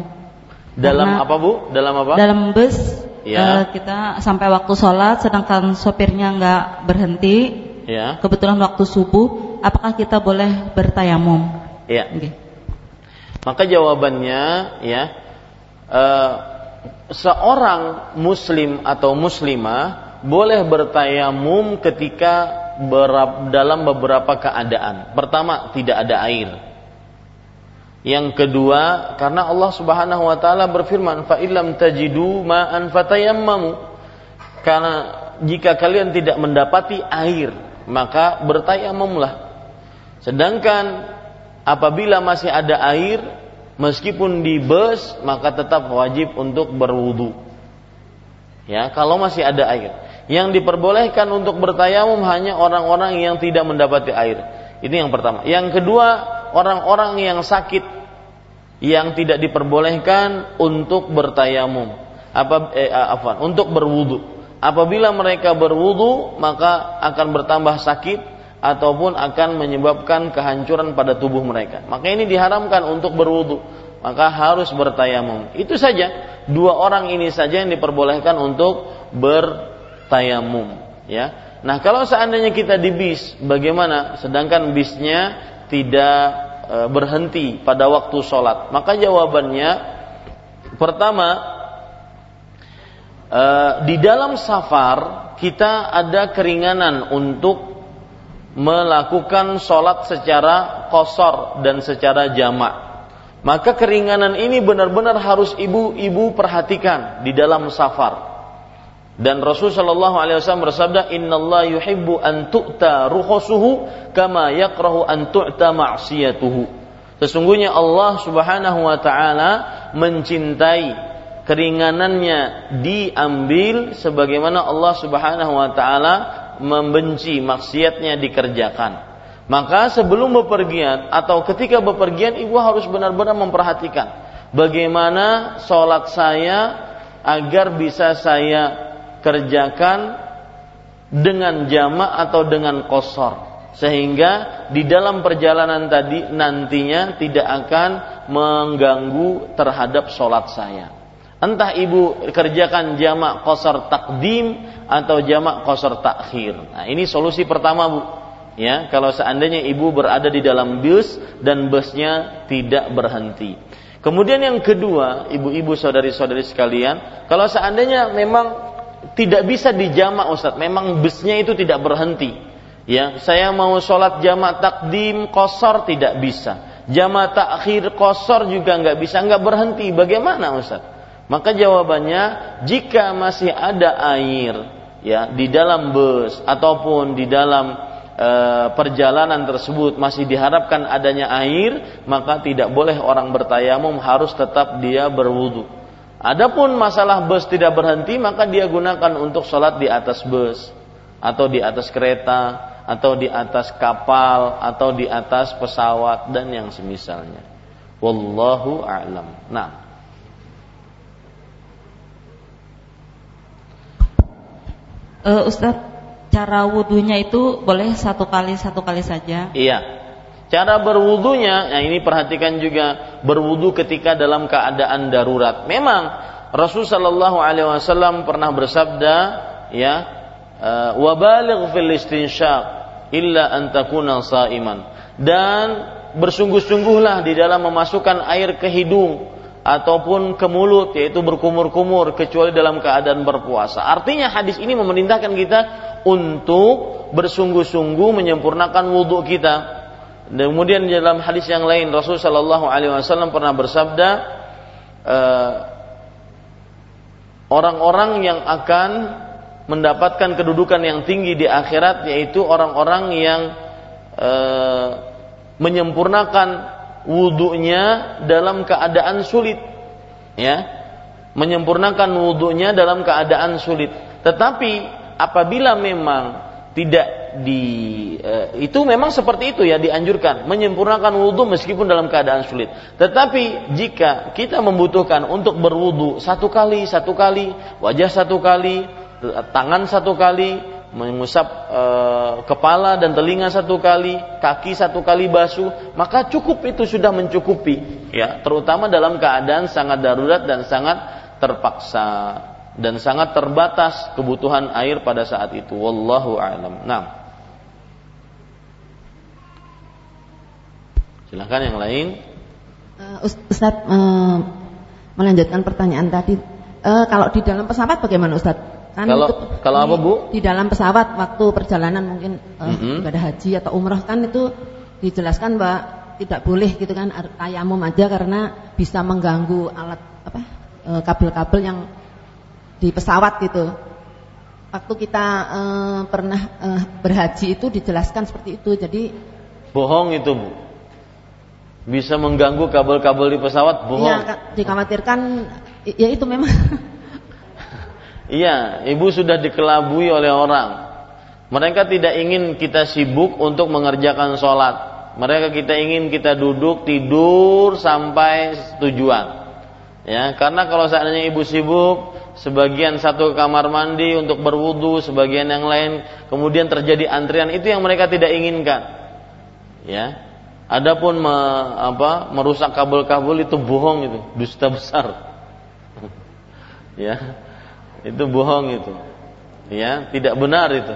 Dalam Karena apa bu? Dalam apa? Dalam bus ya. uh, kita sampai waktu sholat, sedangkan sopirnya nggak berhenti. Ya. Kebetulan waktu subuh, apakah kita boleh bertayamum? Ya. Okay. Maka jawabannya ya uh, seorang muslim atau muslimah boleh bertayamum ketika dalam beberapa keadaan. Pertama, tidak ada air. Yang kedua, karena Allah Subhanahu wa taala berfirman, "Fa illam tajidu ma'an fatayammamu." Karena jika kalian tidak mendapati air, maka bertayamumlah. Sedangkan apabila masih ada air, meskipun di bus, maka tetap wajib untuk berwudu. Ya, kalau masih ada air. Yang diperbolehkan untuk bertayamum hanya orang-orang yang tidak mendapati air. Ini yang pertama. Yang kedua, orang-orang yang sakit yang tidak diperbolehkan untuk bertayamum. Apa eh, apa untuk berwudu. Apabila mereka berwudu maka akan bertambah sakit ataupun akan menyebabkan kehancuran pada tubuh mereka. Maka ini diharamkan untuk berwudu. Maka harus bertayamum. Itu saja. Dua orang ini saja yang diperbolehkan untuk bertayamum ya. Nah kalau seandainya kita di bis bagaimana? Sedangkan bisnya tidak berhenti pada waktu sholat? Maka jawabannya pertama e, di dalam safar kita ada keringanan untuk melakukan sholat secara kosor dan secara jamak. Maka keringanan ini benar-benar harus ibu-ibu perhatikan di dalam safar. Dan Rasul Shallallahu Alaihi Wasallam bersabda, Inna Allah yuhibbu an tu'ta ruhosuhu kama yakrahu an tu'ta ma'siyatuhu. Sesungguhnya Allah Subhanahu Wa Taala mencintai keringanannya diambil sebagaimana Allah Subhanahu Wa Taala membenci maksiatnya dikerjakan. Maka sebelum bepergian atau ketika bepergian ibu harus benar-benar memperhatikan bagaimana sholat saya agar bisa saya kerjakan dengan jamak atau dengan kosor sehingga di dalam perjalanan tadi nantinya tidak akan mengganggu terhadap sholat saya. Entah ibu kerjakan jamak kosor takdim atau jamak kosor takhir. Nah ini solusi pertama bu. Ya kalau seandainya ibu berada di dalam bus dan busnya tidak berhenti. Kemudian yang kedua, ibu-ibu saudari-saudari sekalian, kalau seandainya memang tidak bisa dijamak Ustaz. Memang busnya itu tidak berhenti. Ya, saya mau sholat jamak takdim kosor tidak bisa. Jamak takhir kosor juga nggak bisa, nggak berhenti. Bagaimana Ustaz? Maka jawabannya jika masih ada air ya di dalam bus ataupun di dalam e, perjalanan tersebut masih diharapkan adanya air, maka tidak boleh orang bertayamum harus tetap dia berwudu. Adapun masalah bus tidak berhenti maka dia gunakan untuk sholat di atas bus atau di atas kereta atau di atas kapal atau di atas pesawat dan yang semisalnya. Wallahu a'lam. Nah. Uh, Ustadz, cara wudhunya itu boleh satu kali satu kali saja? Iya. Cara berwudunya, nah ini perhatikan juga berwudu ketika dalam keadaan darurat. Memang Rasul Shallallahu Alaihi Wasallam pernah bersabda, ya, eh, wabaligh fil istinshaq illa antakuna saiman dan bersungguh-sungguhlah di dalam memasukkan air ke hidung ataupun ke mulut yaitu berkumur-kumur kecuali dalam keadaan berpuasa. Artinya hadis ini memerintahkan kita untuk bersungguh-sungguh menyempurnakan wudhu kita kemudian dalam hadis yang lain Rasul Shallallahu Alaihi Wasallam pernah bersabda, eh, orang-orang yang akan mendapatkan kedudukan yang tinggi di akhirat yaitu orang-orang yang eh, menyempurnakan wudhunya dalam keadaan sulit, ya, menyempurnakan wudhunya dalam keadaan sulit. Tetapi apabila memang tidak di eh, itu memang seperti itu ya dianjurkan. Menyempurnakan wudhu meskipun dalam keadaan sulit. Tetapi jika kita membutuhkan untuk berwudhu satu kali satu kali wajah satu kali tangan satu kali mengusap e, kepala dan telinga satu kali, kaki satu kali basuh, maka cukup itu sudah mencukupi, ya, terutama dalam keadaan sangat darurat dan sangat terpaksa dan sangat terbatas kebutuhan air pada saat itu. Wallahu a'lam. Nah. Silahkan yang lain. Uh, Ustaz uh, melanjutkan pertanyaan tadi. Uh, kalau di dalam pesawat bagaimana Ustaz? Kan kalau kalau apa bu? Di dalam pesawat waktu perjalanan mungkin uh, mm -hmm. ibadah haji atau umroh kan itu dijelaskan mbak tidak boleh gitu kan tayamum aja karena bisa mengganggu alat apa eh, kabel-kabel yang di pesawat gitu. Waktu kita uh, pernah uh, berhaji itu dijelaskan seperti itu. Jadi bohong itu bu. Bisa mengganggu kabel-kabel di pesawat bohong. Iya, dikhawatirkan ya itu memang Iya, ibu sudah dikelabui oleh orang. Mereka tidak ingin kita sibuk untuk mengerjakan sholat. Mereka kita ingin kita duduk tidur sampai tujuan. Ya, karena kalau seandainya ibu sibuk, sebagian satu kamar mandi untuk berwudu, sebagian yang lain, kemudian terjadi antrian itu yang mereka tidak inginkan. Ya, adapun me, apa, merusak kabel-kabel itu bohong itu, dusta besar. ya, itu bohong itu. Ya, tidak benar itu.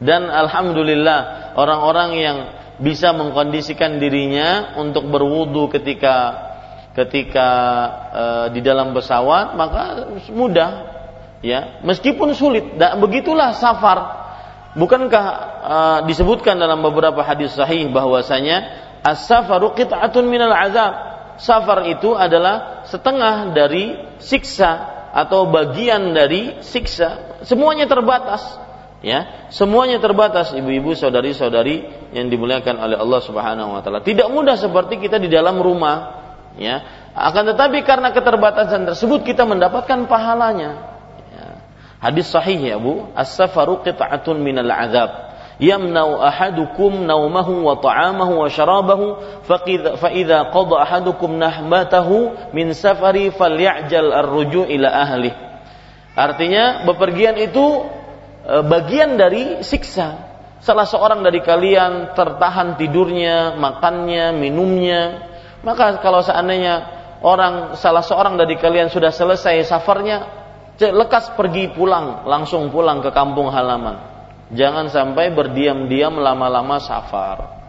Dan alhamdulillah orang-orang yang bisa mengkondisikan dirinya untuk berwudu ketika ketika e, di dalam pesawat maka mudah ya. Meskipun sulit dan begitulah safar. Bukankah e, disebutkan dalam beberapa hadis sahih bahwasanya as-safaru qit'atun minal azab. Safar itu adalah setengah dari siksa atau bagian dari siksa. Semuanya terbatas ya. Semuanya terbatas ibu-ibu saudari-saudari yang dimuliakan oleh Allah Subhanahu wa taala. Tidak mudah seperti kita di dalam rumah ya. Akan tetapi karena keterbatasan tersebut kita mendapatkan pahalanya. Ya. hadis sahih ya Bu. As-safaru qit'atun minal azab. Yamnau ahadukum naumahu wa ta'amahu wa syarabahu fa idza ahadukum nahmatahu min safari falyajal ar-ruju' ila ahli artinya bepergian itu e, bagian dari siksa. Salah seorang dari kalian tertahan tidurnya makannya minumnya maka kalau seandainya orang salah seorang dari kalian sudah selesai safarnya lekas pergi pulang langsung pulang ke kampung halaman Jangan sampai berdiam-diam lama-lama safar.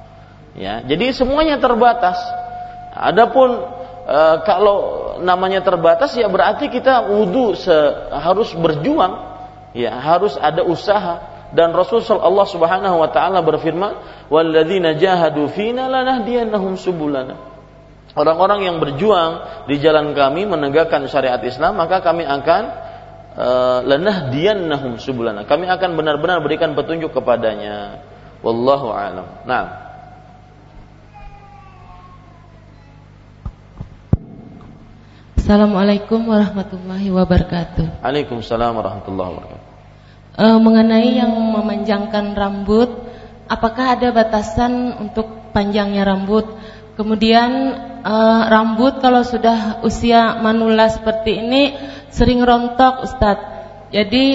Ya, jadi semuanya terbatas. Adapun e, kalau namanya terbatas ya berarti kita wudhu harus berjuang, ya harus ada usaha. Dan Rasul Allah Subhanahu Wa Taala berfirman, "Walladzina jahadu fina lanahdiyannahum subulana." Orang-orang yang berjuang di jalan kami menegakkan syariat Islam, maka kami akan Eh, lanahdiyannahum subulana. Kami akan benar-benar berikan petunjuk kepadanya. Wallahu a'lam. Nah. Assalamualaikum warahmatullahi wabarakatuh. Waalaikumsalam warahmatullahi wabarakatuh. E, mengenai yang memanjangkan rambut, apakah ada batasan untuk panjangnya rambut? Kemudian e, rambut kalau sudah usia manula seperti ini sering rontok Ustadz. Jadi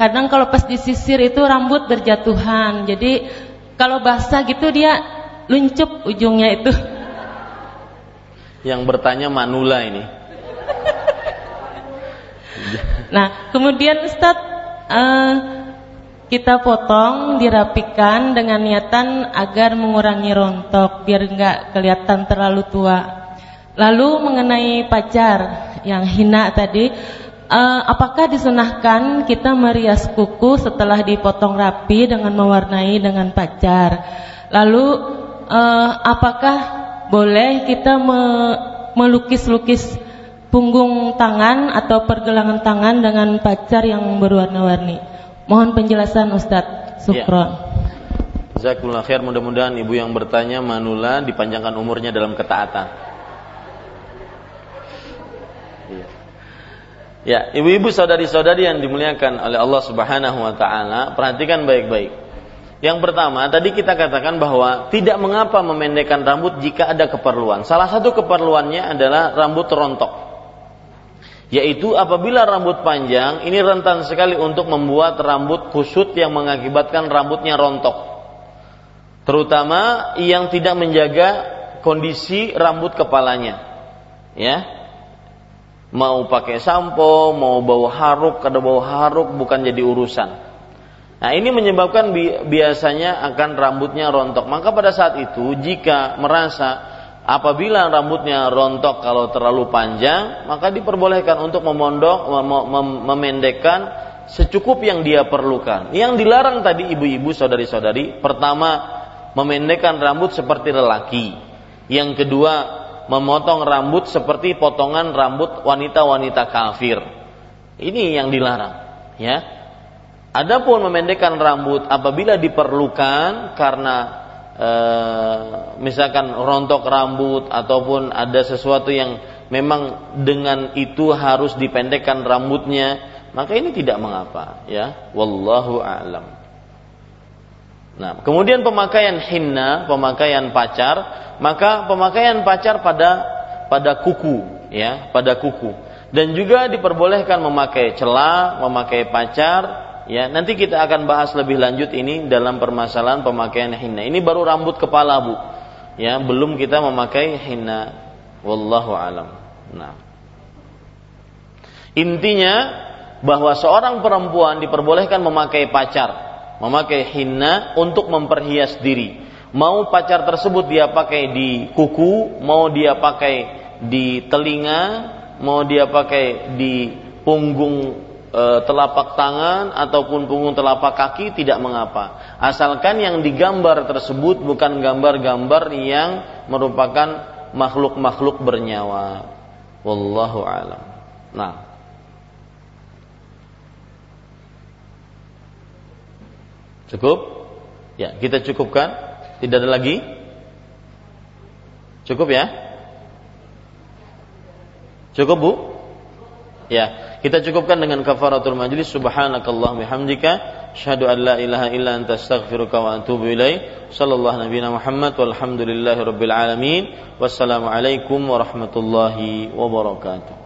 kadang kalau pas disisir itu rambut berjatuhan. Jadi kalau basah gitu dia luncup ujungnya itu. Yang bertanya Manula ini. nah, kemudian Ustadz uh, kita potong, dirapikan dengan niatan agar mengurangi rontok biar nggak kelihatan terlalu tua. Lalu mengenai pacar, yang hina tadi, uh, apakah disunahkan kita merias kuku setelah dipotong rapi dengan mewarnai dengan pacar? Lalu uh, apakah boleh kita me melukis-lukis punggung tangan atau pergelangan tangan dengan pacar yang berwarna-warni? Mohon penjelasan Ustadz Sukron. Ya. Khair mudah-mudahan ibu yang bertanya Manula dipanjangkan umurnya dalam ketaatan. Ya, ibu-ibu saudari-saudari yang dimuliakan oleh Allah Subhanahu wa taala, perhatikan baik-baik. Yang pertama, tadi kita katakan bahwa tidak mengapa memendekkan rambut jika ada keperluan. Salah satu keperluannya adalah rambut rontok. Yaitu apabila rambut panjang ini rentan sekali untuk membuat rambut kusut yang mengakibatkan rambutnya rontok. Terutama yang tidak menjaga kondisi rambut kepalanya. Ya. Mau pakai sampo, mau bau haruk, kada bau haruk bukan jadi urusan. Nah, ini menyebabkan bi biasanya akan rambutnya rontok. Maka pada saat itu jika merasa apabila rambutnya rontok kalau terlalu panjang, maka diperbolehkan untuk memondok, mem mem memendekkan secukup yang dia perlukan. Yang dilarang tadi ibu-ibu, saudari-saudari, pertama memendekkan rambut seperti lelaki. Yang kedua, memotong rambut seperti potongan rambut wanita-wanita kafir. Ini yang dilarang, ya. Adapun memendekkan rambut apabila diperlukan karena e, misalkan rontok rambut ataupun ada sesuatu yang memang dengan itu harus dipendekkan rambutnya, maka ini tidak mengapa, ya. Wallahu a'lam. Nah, kemudian pemakaian hinna, pemakaian pacar, maka pemakaian pacar pada pada kuku, ya, pada kuku. Dan juga diperbolehkan memakai celah, memakai pacar, ya. Nanti kita akan bahas lebih lanjut ini dalam permasalahan pemakaian hinna. Ini baru rambut kepala, Bu. Ya, belum kita memakai hinna. Wallahu alam. Nah. Intinya bahwa seorang perempuan diperbolehkan memakai pacar memakai hinna untuk memperhias diri. Mau pacar tersebut dia pakai di kuku, mau dia pakai di telinga, mau dia pakai di punggung e, telapak tangan ataupun punggung telapak kaki tidak mengapa. Asalkan yang digambar tersebut bukan gambar-gambar yang merupakan makhluk-makhluk bernyawa. Wallahu alam. Nah, Cukup? Ya, kita cukupkan. Tidak ada lagi? Cukup ya? Cukup Bu? Ya, kita cukupkan dengan kafaratul majlis subhanakallah bihamdika asyhadu an la ilaha illa anta astaghfiruka wa atubu ilaik. Sallallahu nabiyana Muhammad walhamdulillahi rabbil alamin. Wassalamualaikum warahmatullahi wabarakatuh.